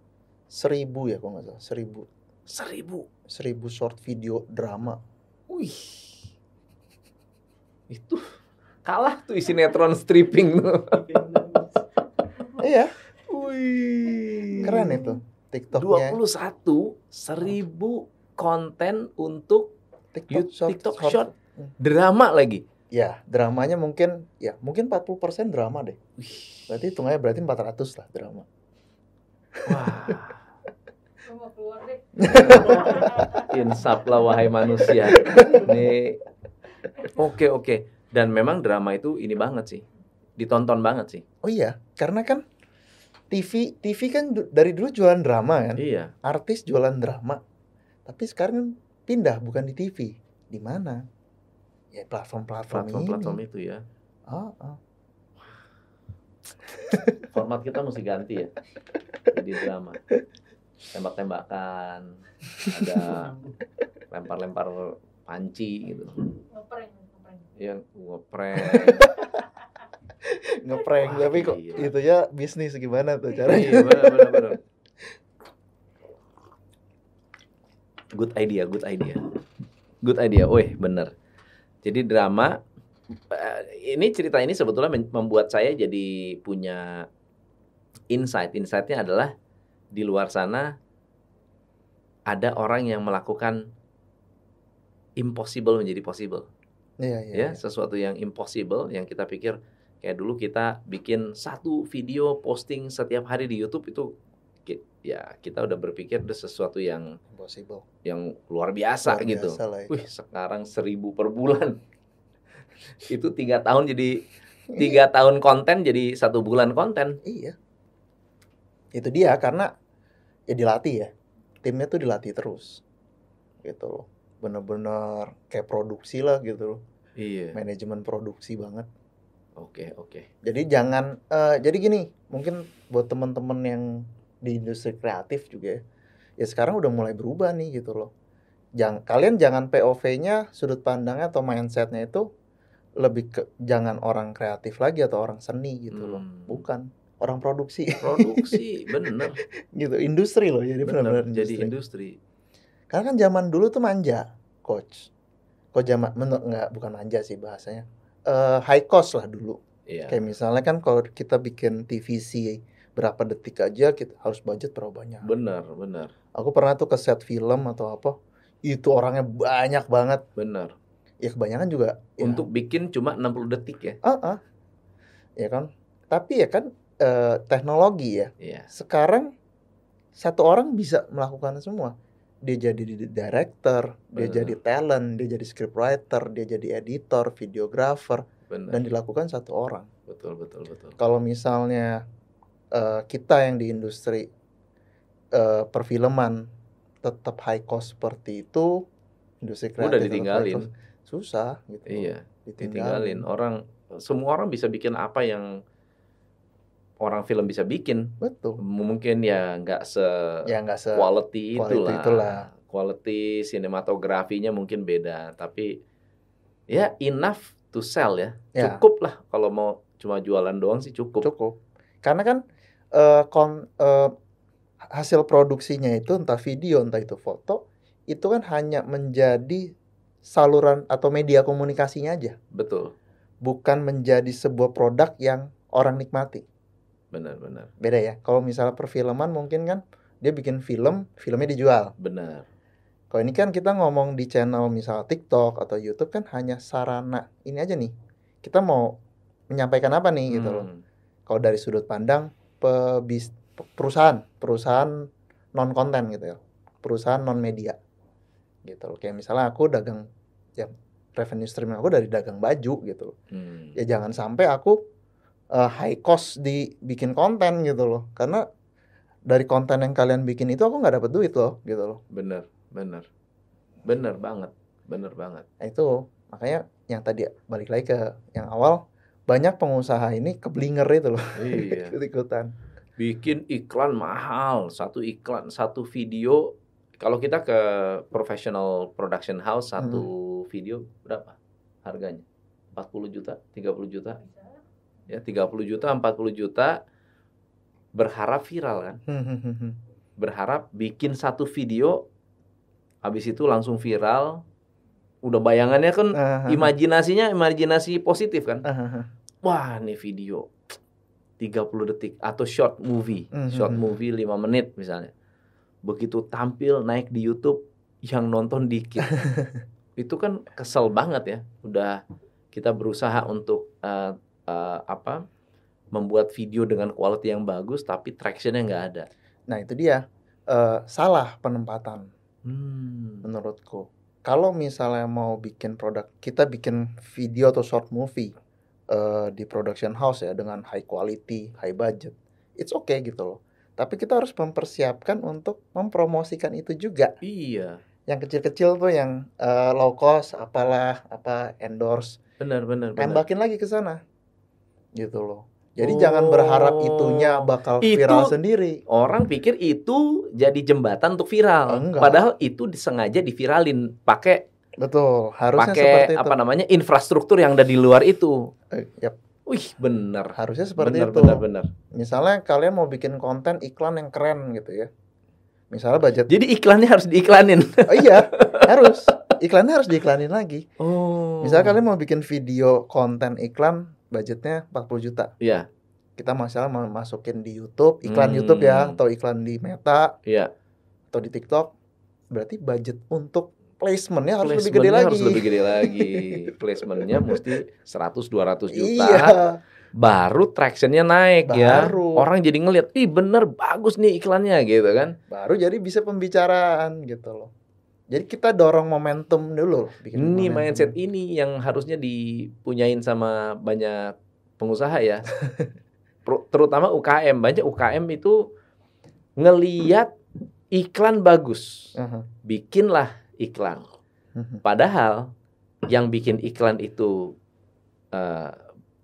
seribu ya kalau nggak salah seribu Seribu. Seribu short video drama Wih. Itu kalah tuh isi sinetron stripping tuh. iya Wih. keren itu tiktoknya 21 seribu konten untuk tiktok YouTube, short, TikTok short. short drama lagi. ya dramanya mungkin ya mungkin 40% drama deh Wih. berarti hitungnya berarti 400 lah drama Wah. Keluar deh. Insaf lah wahai manusia. Nih. Oke oke. Dan memang drama itu ini banget sih. Ditonton banget sih. oh iya karena kan TV TV kan dari dulu jualan drama kan Iya. artis jualan drama tapi sekarang pindah bukan di TV di mana ya platform-platform Platform-platform ini itu ya. oh, oh. Format kita mesti ganti ya. Jadi drama. Tembak-tembakan. Ada lempar-lempar panci gitu. Ngeprank, ngeprank. Yang ngeprank. ngeprank Wah, tapi kok gila. itu ya bisnis gimana tuh Iya caranya benar benar benar. good idea, good idea. Good idea. Wih, bener. Jadi drama eh, ini cerita ini sebetulnya membuat saya jadi punya insight. Insightnya adalah di luar sana ada orang yang melakukan impossible menjadi possible. Iya, iya. ya sesuatu yang impossible yang kita pikir kayak dulu kita bikin satu video posting setiap hari di YouTube itu ya kita udah berpikir itu sesuatu yang Impossible. yang luar biasa Luar gitu. biasa lah. Wih sekarang seribu per bulan itu tiga tahun jadi tiga tahun konten jadi satu bulan konten. Iya. Itu dia karena ya dilatih ya. Timnya tuh dilatih terus. Gitu loh. Bener-bener kayak produksi lah gitu loh. Iya. Manajemen produksi banget. Oke oke. Jadi jangan eh, jadi gini, mungkin buat teman-teman yang di industri kreatif juga ya. Ya sekarang udah mulai berubah nih gitu loh. Jangan kalian jangan POV-nya sudut pandangnya atau mindsetnya itu lebih ke jangan orang kreatif lagi atau orang seni gitu loh. Hmm. Bukan orang produksi Produksi bener gitu. Industri loh jadi bener jadi industri. industri. Karena kan zaman dulu tuh manja, coach. Kok zaman menurut nggak bukan manja sih bahasanya. Eh high cost lah dulu. Iya. Kayak misalnya kan kalau kita bikin TVC berapa detik aja kita harus budget berapa banyak. Bener bener Aku pernah tuh ke set film atau apa, itu orangnya banyak banget. bener. Ya kebanyakan juga ya, Untuk bikin cuma 60 detik ya. ah, ah. ya kan. Tapi ya kan eh, teknologi ya. Iya. Sekarang satu orang bisa melakukan semua. Dia jadi di- director, dia Benar. jadi talent, dia jadi scriptwriter, dia jadi editor, videographer, Bener. dan dilakukan satu orang. betul betul betul. kalau misalnya eh, kita yang di industri eh, perfilman tetap high cost seperti itu, industri kreatif Udah ditinggalin. cost, susah gitu. Iya, ditinggalin. Orang semua orang bisa bikin apa yang orang film bisa bikin. Betul. Mungkin ya nggak se Ya nggak se quality quality itulah. itulah. Quality sinematografinya mungkin beda, tapi ya enough to sell ya. Ya. Cukup lah kalau mau cuma jualan doang sih cukup. cukup. Karena kan eh, kon, eh, hasil produksinya itu entah video entah itu foto itu kan hanya menjadi saluran atau media komunikasinya aja, Betul. bukan menjadi sebuah produk yang orang nikmati. Benar-benar. beda ya. Kalau misalnya perfilman mungkin kan dia bikin film, filmnya dijual. Benar. Kalau ini kan kita ngomong di channel misal TikTok atau YouTube kan hanya sarana ini aja nih. Kita mau menyampaikan apa nih gitu loh. Hmm. Kalau dari sudut pandang pebis, pe- perusahaan, perusahaan non konten gitu ya. Perusahaan non media. Gitu loh. Kayak misalnya aku dagang ya revenue stream aku dari dagang baju gitu loh. Hmm. Ya jangan sampai aku eh, high cost di bikin konten gitu loh. Karena dari konten yang kalian bikin itu aku nggak dapet duit loh gitu loh. Benar, benar. Benar banget. Benar banget. Nah, itu makanya yang tadi balik lagi ke yang awal banyak pengusaha ini keblinger itu loh Iya. ikut-ikutan. bikin iklan mahal satu iklan satu video kalau kita ke professional production house satu Hmm. video berapa harganya 40 juta 30 juta. Ya 30 juta 40 juta berharap viral kan? Berharap bikin satu video habis itu langsung viral. Udah bayangannya kan Ah, imajinasinya imajinasi positif kan? Ah, ah, ah. wah nih video 30 detik atau short movie. Mhm. short movie 5 menit misalnya. Begitu tampil naik di YouTube yang nonton dikit. Itu kan kesel banget ya. Udah kita berusaha untuk eh, eh, apa membuat video dengan quality yang bagus tapi tractionnya nggak ada Nah itu dia Eh, salah penempatan hmm. menurutku. Kalau misalnya mau bikin produk, kita bikin video atau short movie eh, di production house ya dengan high quality, high budget, it's okay gitu loh. Tapi kita harus mempersiapkan untuk mempromosikan itu juga. iya Yang kecil-kecil tuh yang eh, low cost, apalah, apa endorse, benar benar benar tembakin lagi ke sana, gitu loh. Jadi jangan berharap itunya bakal Oh, Itu- viral sendiri. orang pikir itu jadi jembatan untuk viral Enggak. padahal itu disengaja diviralin pakai Betul, harusnya seperti pakai itu. apa namanya infrastruktur yang ada di luar itu. Eh, yap, Wih bener, harusnya seperti bener itu. bener bener. Misalnya kalian mau bikin konten iklan yang keren gitu ya. Misalnya budget Jadi iklannya harus diiklanin. Oh iya, harus. Iklannya harus diiklanin lagi. Oh. Misalnya kalian mau bikin video konten iklan budgetnya 40 juta. Iya, Kita masalah masukin di YouTube, iklan Hmm. YouTube ya atau iklan di Meta iya. atau di TikTok. Berarti budget untuk placementnya harus lebih gede lagi. harus lebih gede lagi. Placementnya mesti 100 200 juta. Iya. Baru tractionnya naik ya. Baru. Orang jadi ngeliat, ih bener bagus nih iklannya gitu kan. Baru jadi bisa pembicaraan gitu loh. Jadi kita dorong momentum dulu. bikin Ini momentum. mindset ini yang harusnya dipunyain sama banyak pengusaha ya. Terutama UKM. Banyak UKM itu ngeliat iklan bagus. Aha. Bikinlah iklan. Mhm. Padahal yang bikin iklan itu eh,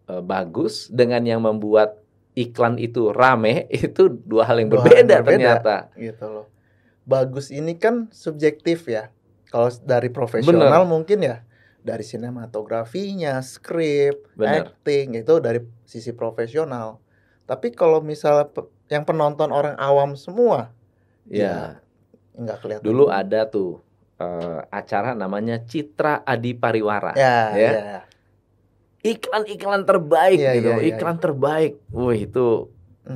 eh, bagus dengan yang membuat iklan itu rame itu dua hal yang Dua hal berbeda, yang berbeda. ternyata. gitu loh. Bagus ini kan subjektif ya. Kalau dari profesional mungkin ya dari sinematografinya, skrip, Bener. acting itu dari sisi profesional. Tapi kalau misalnya pe- yang penonton orang awam semua Ya, nggak kelihatan. dulu ada tuh eh, acara namanya Citra Adi Pariwara. Ya, ya. ya. Iklan-iklan terbaik Iya, gitu, iya, iya, iklan terbaik. Wih, itu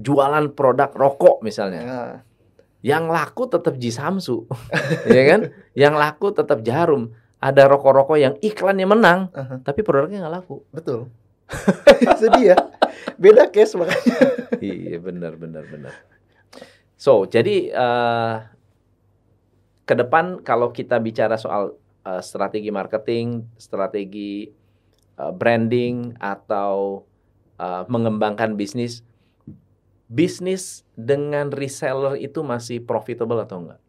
jualan produk rokok misalnya. Ya. Yang laku tetap Jisamsu. ya kan? Yang laku tetap Jarum. Ada rokok-rokok yang iklannya menang, Aha. tapi produknya nggak laku. Betul. Sedih ya. Beda case makanya. iya benar benar benar so jadi eh ke depan kalau kita bicara soal eh, strategi marketing strategi eh, branding atau eh, mengembangkan bisnis bisnis dengan reseller itu masih profitable atau enggak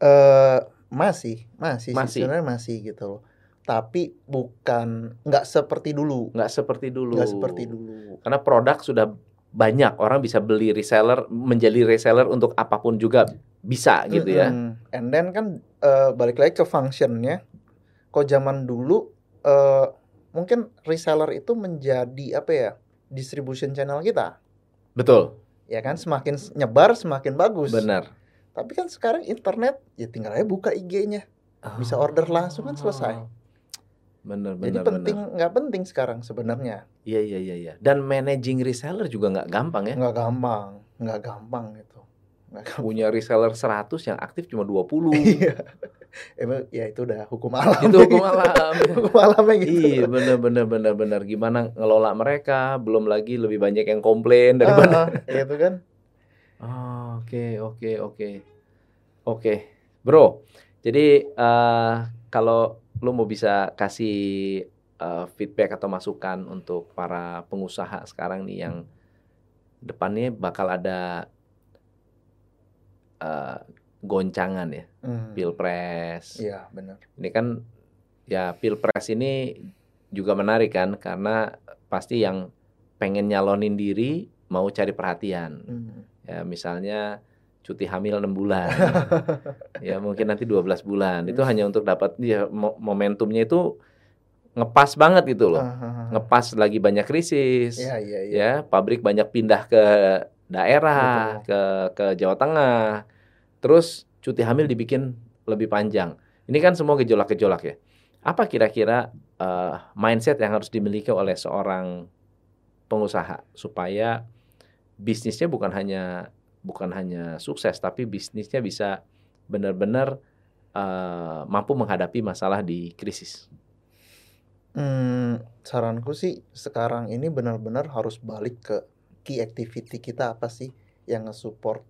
Eh masih, masih, sih, Masih. sebenarnya masih gitu loh. Tapi bukan nggak seperti dulu, nggak seperti dulu nggak seperti dulu. karena produk sudah banyak orang bisa beli reseller menjadi reseller untuk apa pun juga bisa gitu ya Mm-mm. And then kan eh, balik lagi ke functionnya. Kok zaman dulu eh mungkin reseller itu menjadi apa ya distribution channel kita, betul ya kan semakin nyebar semakin bagus. benar Tapi kan sekarang internet ya tinggal aja buka IG-nya, bisa order langsung kan selesai. Bener, Jadi bener, penting nggak penting sekarang sebenarnya. Iya, iya, iya, iya. Dan managing reseller juga nggak gampang ya. Nggak gampang, nggak gampang gitu. Nggak gampang. Punya reseller 100 yang aktif cuma 20. Iya. Emang ya itu udah hukum alam. Itu hukum alam. hukum alamnya gitu. iya, bener, bener, bener, bener. Gimana ngelola mereka? Belum lagi lebih banyak yang komplain daripada. Ah, gitu kan. Oh, Oke, oke, oke, oke, bro. Jadi eh, kalau lu mau bisa kasih eh, feedback atau masukan untuk para pengusaha sekarang nih yang depannya bakal ada eh, goncangan ya, Hmm. pilpres. Iya benar. Ini kan ya pilpres ini juga menarik kan karena pasti yang pengen nyalonin diri mau cari perhatian. Hmm. Ya, misalnya cuti hamil 6 bulan. ya, mungkin nanti 12 bulan. Itu hanya untuk dapat ya mo- momentumnya itu ngepas banget gitu loh. Ah, ah, ah. Ngepas lagi banyak krisis. Iya iya iya. Ya, pabrik banyak pindah ke daerah, ke ke Jawa Tengah. Terus cuti hamil dibikin lebih panjang. Ini kan semua gejolak-gejolak ya. Apa kira-kira eh, mindset yang harus dimiliki oleh seorang pengusaha supaya bisnisnya bukan hanya bukan hanya sukses tapi bisnisnya bisa benar-benar eh, mampu menghadapi masalah di krisis. Hmm, saranku sih sekarang ini benar-benar harus balik ke key activity kita apa sih yang nge-support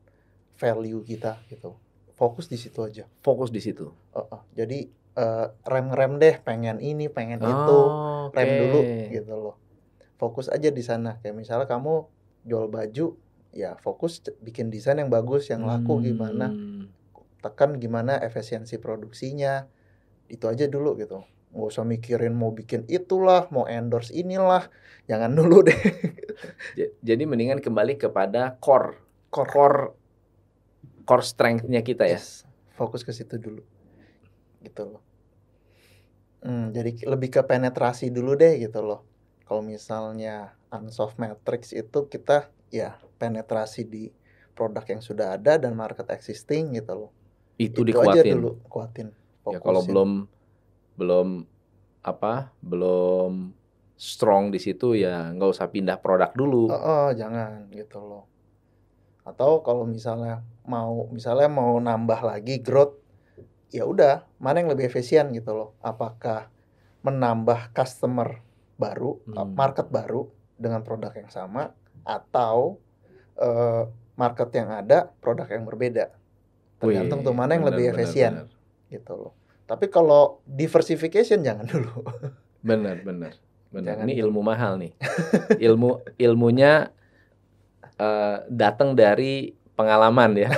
value kita gitu. Fokus di situ aja. Fokus di situ. Oh, oh. Jadi eh, rem-rem deh pengen ini, pengen itu, Oh, rem dulu gitu loh. Fokus aja di sana. Kayak misalnya kamu jual baju, ya fokus bikin desain yang bagus, yang laku gimana, Hmm. tekan gimana efisiensi produksinya. Itu aja dulu gitu. Nggak usah mikirin mau bikin itulah, mau endorse inilah. Jangan dulu deh. Ja- Jadi mendingan kembali kepada core, Core. core, core strength-nya kita ya. Yes. Fokus ke situ dulu. Gitu loh. Hmm, jadi lebih ke penetrasi dulu deh gitu loh. Kalau misalnya unsolved matrix itu kita ya penetrasi di produk yang sudah ada dan market existing gitu loh. Itu, aja dikuatin. dulu, kuatin. Ya kalau belum belum apa? Belum strong di situ ya nggak usah pindah produk dulu. Oh, oh, jangan gitu loh. Atau kalau misalnya mau misalnya mau nambah lagi growth, ya udah mana yang lebih efisien gitu loh. Apakah menambah customer baru, Hmm. market baru dengan produk yang sama, atau eh, market yang ada produk yang berbeda. Tergantung Wih, tuh mana yang bener, lebih efisien bener. gitu loh. Tapi kalau diversification jangan dulu. Bener, bener. Jangan Ini ilmu mahal nih. Ilmu ilmunya eh, datang dari pengalaman ya,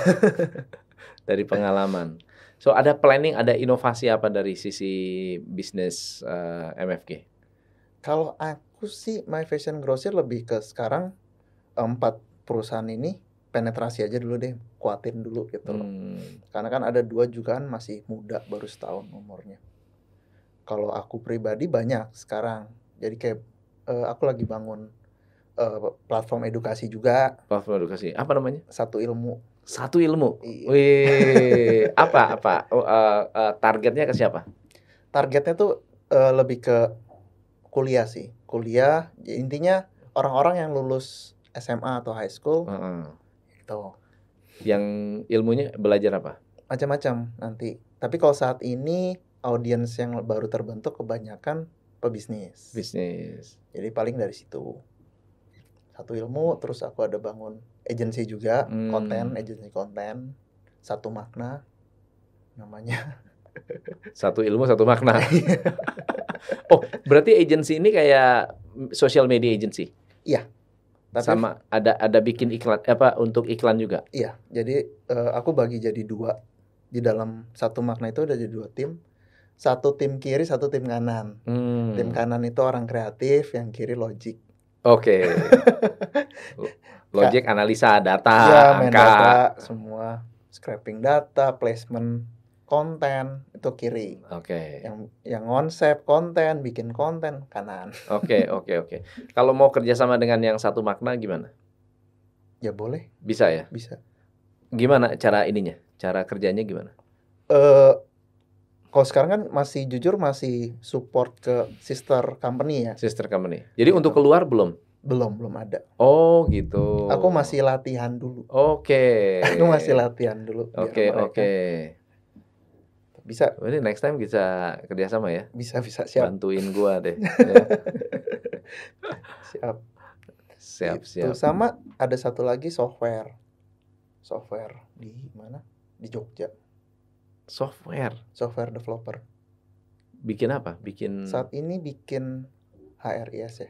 dari pengalaman. So ada planning, ada inovasi apa dari sisi bisnis eh, MFG? Kalau aku sih My Fashion Grocer lebih ke sekarang empat perusahaan ini penetrasi aja dulu deh, kuatin dulu gitu loh. Hmm, Karena kan ada dua juga kan masih muda baru setahun umurnya. Kalau aku pribadi banyak sekarang. Jadi kayak eh, aku lagi bangun eh, platform edukasi juga platform edukasi. Apa namanya? satu ilmu. Satu ilmu. Iya. Wih, apa apa? Eh, eh, targetnya ke siapa? Targetnya tuh eh, lebih ke kuliah sih. Kuliah ya intinya orang-orang yang lulus SMA atau high school Heeh. gitu. Yang ilmunya belajar apa? macam-macam nanti. Tapi kalau saat ini audiens yang baru terbentuk kebanyakan pebisnis. Bisnis. Jadi paling dari situ. Satu ilmu, terus aku ada bangun agency juga, Hmm. konten, agency konten. Satu makna namanya. Satu ilmu, satu makna. oh, berarti agensi ini kayak social media agency. Tapi Sama ada ada bikin iklan apa untuk iklan juga. iya, jadi eh, aku bagi jadi dua. Di dalam satu makna itu ada jadi dua tim. Satu tim kiri, satu tim kanan. Hmm. Tim kanan itu orang kreatif, yang kiri logik. Oke. Logic analisa data, main angka. data semua, scraping data, placement konten itu kiri. Oke. Yang yang konsep konten, bikin konten kanan. Oke, oke, oke. Kalau mau kerjasama dengan yang satu makna gimana? Ya boleh, Bisa ya? bisa. Gimana cara ininya? Cara kerjanya gimana? Eh kalau sekarang kan masih jujur masih support ke sister company ya. Sister company. Jadi Gitu. untuk keluar belum? Belum, belum ada. Oh, gitu. Aku masih latihan dulu. Oke. Aku masih latihan dulu. Oke, oke. Bisa, Ini next time bisa kerjasama ya. bisa, bisa siap, Bantuin gua deh. Ya. siap. Siap, Gitu. siap. Sama ada satu lagi software. Software di mana? Di Jogja. Software. Software developer. Bikin apa? Bikin Saat ini bikin HRIS ya,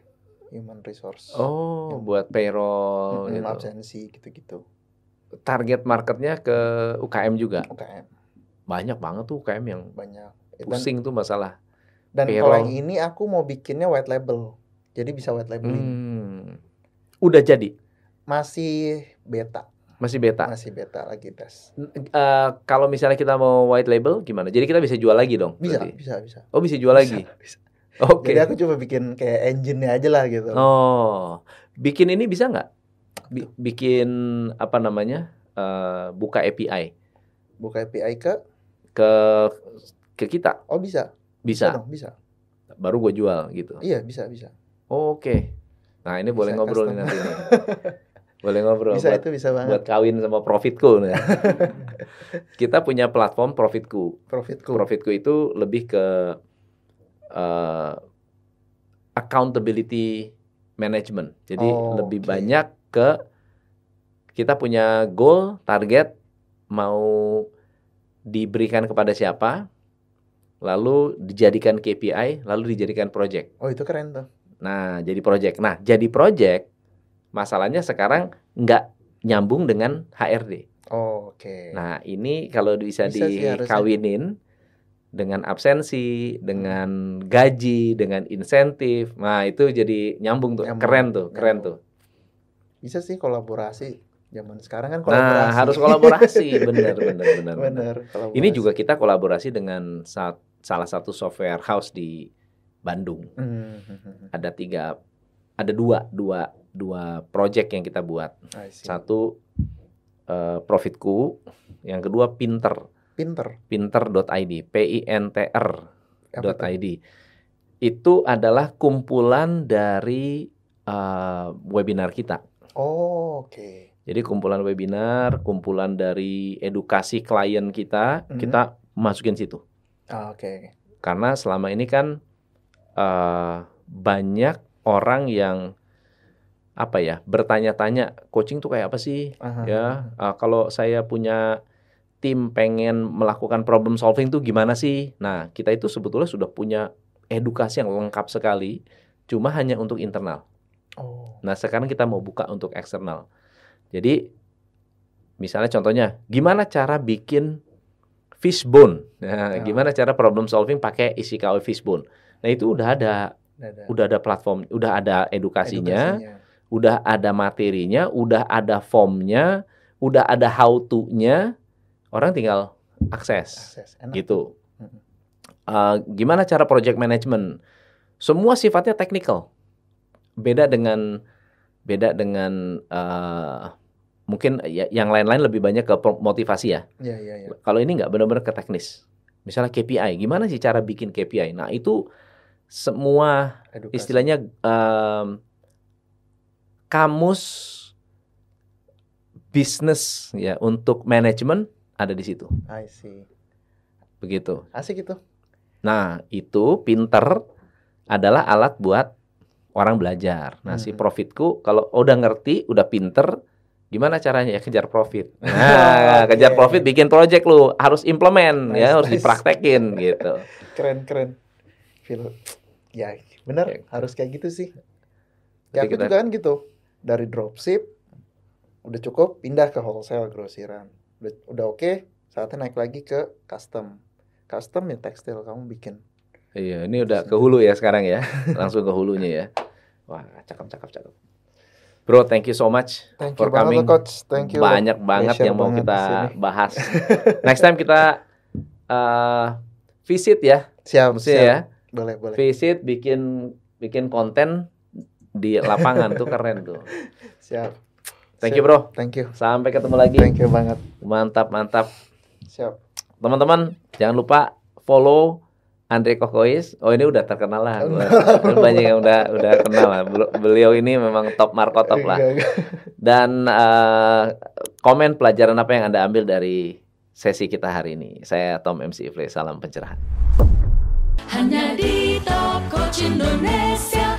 Human Resource. Oh, Yang- buat payroll Mm-mm, gitu. absensi gitu-gitu. Target marketnya ke UKM juga. UKM Banyak banget tuh UKM yang banyak. Dan, pusing tuh masalah. dan payroll. kalau yang ini aku mau bikinnya white label. Jadi bisa white labeling. Hmm. Udah jadi, Masih beta, masih beta. masih beta lagi tes. Eh, kalau misalnya kita mau white label gimana? Jadi kita bisa jual lagi dong? Bisa, berarti? bisa, bisa. Oh, bisa jual lagi. Bisa, bisa. Oke. Jadi aku coba bikin kayak engine-nya aja lah gitu. Oh, bikin ini bisa nggak? Bi- bikin apa namanya? eh, buka API Buka API ke ke ke kita Oh, bisa. bisa. dong, bisa. Baru gue jual gitu. Iya, bisa, bisa. Oke. Nah ini boleh Bisa ngobrol nih custom. nanti. Boleh ngobrol Bisa buat, itu bisa banget. buat kawin sama Profitku. Nah. kita punya platform Profitku. Profitku. Profitku itu lebih ke eh, accountability management. Jadi Oh, lebih oke. banyak ke kita punya goal, target mau diberikan kepada siapa, lalu dijadikan KPI, lalu dijadikan project. Oh, itu keren tuh. Nah, jadi project. Nah, jadi project masalahnya sekarang nggak nyambung dengan HRD. Oh, Oke. Nah, ini kalau bisa, Bisa sih dikawinin dengan absensi, dengan gaji, dengan insentif. Nah, itu jadi nyambung tuh. Nyambung, Keren tuh, keren nyambung. tuh. Bisa sih kolaborasi. Zaman sekarang kan kolaborasi. Nah, harus kolaborasi. bener, bener. Bener, kolaborasi. Ini juga kita kolaborasi dengan sa- salah satu software house di Bandung. Hmm, Ada tiga, ada dua, dua, dua project yang kita buat. Satu eh, profitku, yang kedua pinter, Pinter. pinter.id, p i n t r? .id. Itu adalah kumpulan dari eh, webinar kita. Oh, oke. Jadi kumpulan webinar, kumpulan dari edukasi klien kita, Mhm. kita masukin situ. Ah, Oke. Karena selama ini kan eh, banyak orang yang apa ya bertanya-tanya coaching tuh kayak apa sih? Aha. Ya, eh, kalau saya punya tim pengen melakukan problem solving tuh gimana sih? Nah, kita itu sebetulnya sudah punya edukasi yang lengkap sekali, cuma hanya untuk internal. Oh. Nah, sekarang kita mau buka untuk eksternal. Jadi, misalnya contohnya, gimana cara bikin fishbone? Nah, Ya. gimana cara problem solving pakai Ishikawa fishbone? Nah, itu udah ada, Ada udah ada platform, udah ada edukasinya, edukasinya. udah ada materinya, udah ada formnya, udah ada how to-nya. Orang tinggal akses Akses. Enak. gitu. Uh, gimana cara project management? Semua sifatnya technical. Beda dengan beda dengan uh, mungkin ya- yang lain-lain lebih banyak ke motivasi ya. Iya, iya, iya. Kalau ini nggak benar-benar ke teknis. Misalnya KPI, gimana sih cara bikin KPI? Nah itu semua Edukasi. istilahnya um, kamus bisnis ya untuk manajemen ada di situ. I see. Begitu. Asik itu. Nah, itu pinter adalah alat buat orang belajar. Nah, si Hmm. profitku kalau udah ngerti, udah pinter, gimana caranya ya kejar profit. Nah, Oke. kejar profit bikin project lu harus implement Nice, ya, harus nice. dipraktekin gitu. Keren, keren. Feel. Ya, bener. Ya. Harus kayak gitu sih. Ya, aku kita- juga kan gitu. Dari dropship, udah cukup, pindah ke wholesale grosiran. Udah, udah oke, saatnya naik lagi ke custom. Custom ya tekstil kamu bikin. Iya, ini udah ke hulu ya sekarang ya. Langsung ke hulunya ya. Wah, cakep cakep cakep. Bro, thank you so much. Thank For you banget coming. loh, coach. Thank you. Banyak banget Pleasure yang mau banget kita bahas. Next time kita eh, visit ya, Siap, siap. ya. Boleh, boleh. Visit bikin bikin konten di lapangan tuh keren tuh. Siap. Thank Siap. you, Bro. Thank you. Sampai ketemu lagi. Thank you banget. Mantap, mantap. Siap. Teman-teman, jangan lupa follow Andre Kokois. Oh, ini udah terkenal lah. Banyak yang udah udah kenal lah. Bel- Beliau ini memang top Marco top lah. Dan eh, komen pelajaran apa yang Anda ambil dari sesi kita hari ini. Saya Tom MC Ifle, salam pencerahan. Hanya di Top Coach Indonesia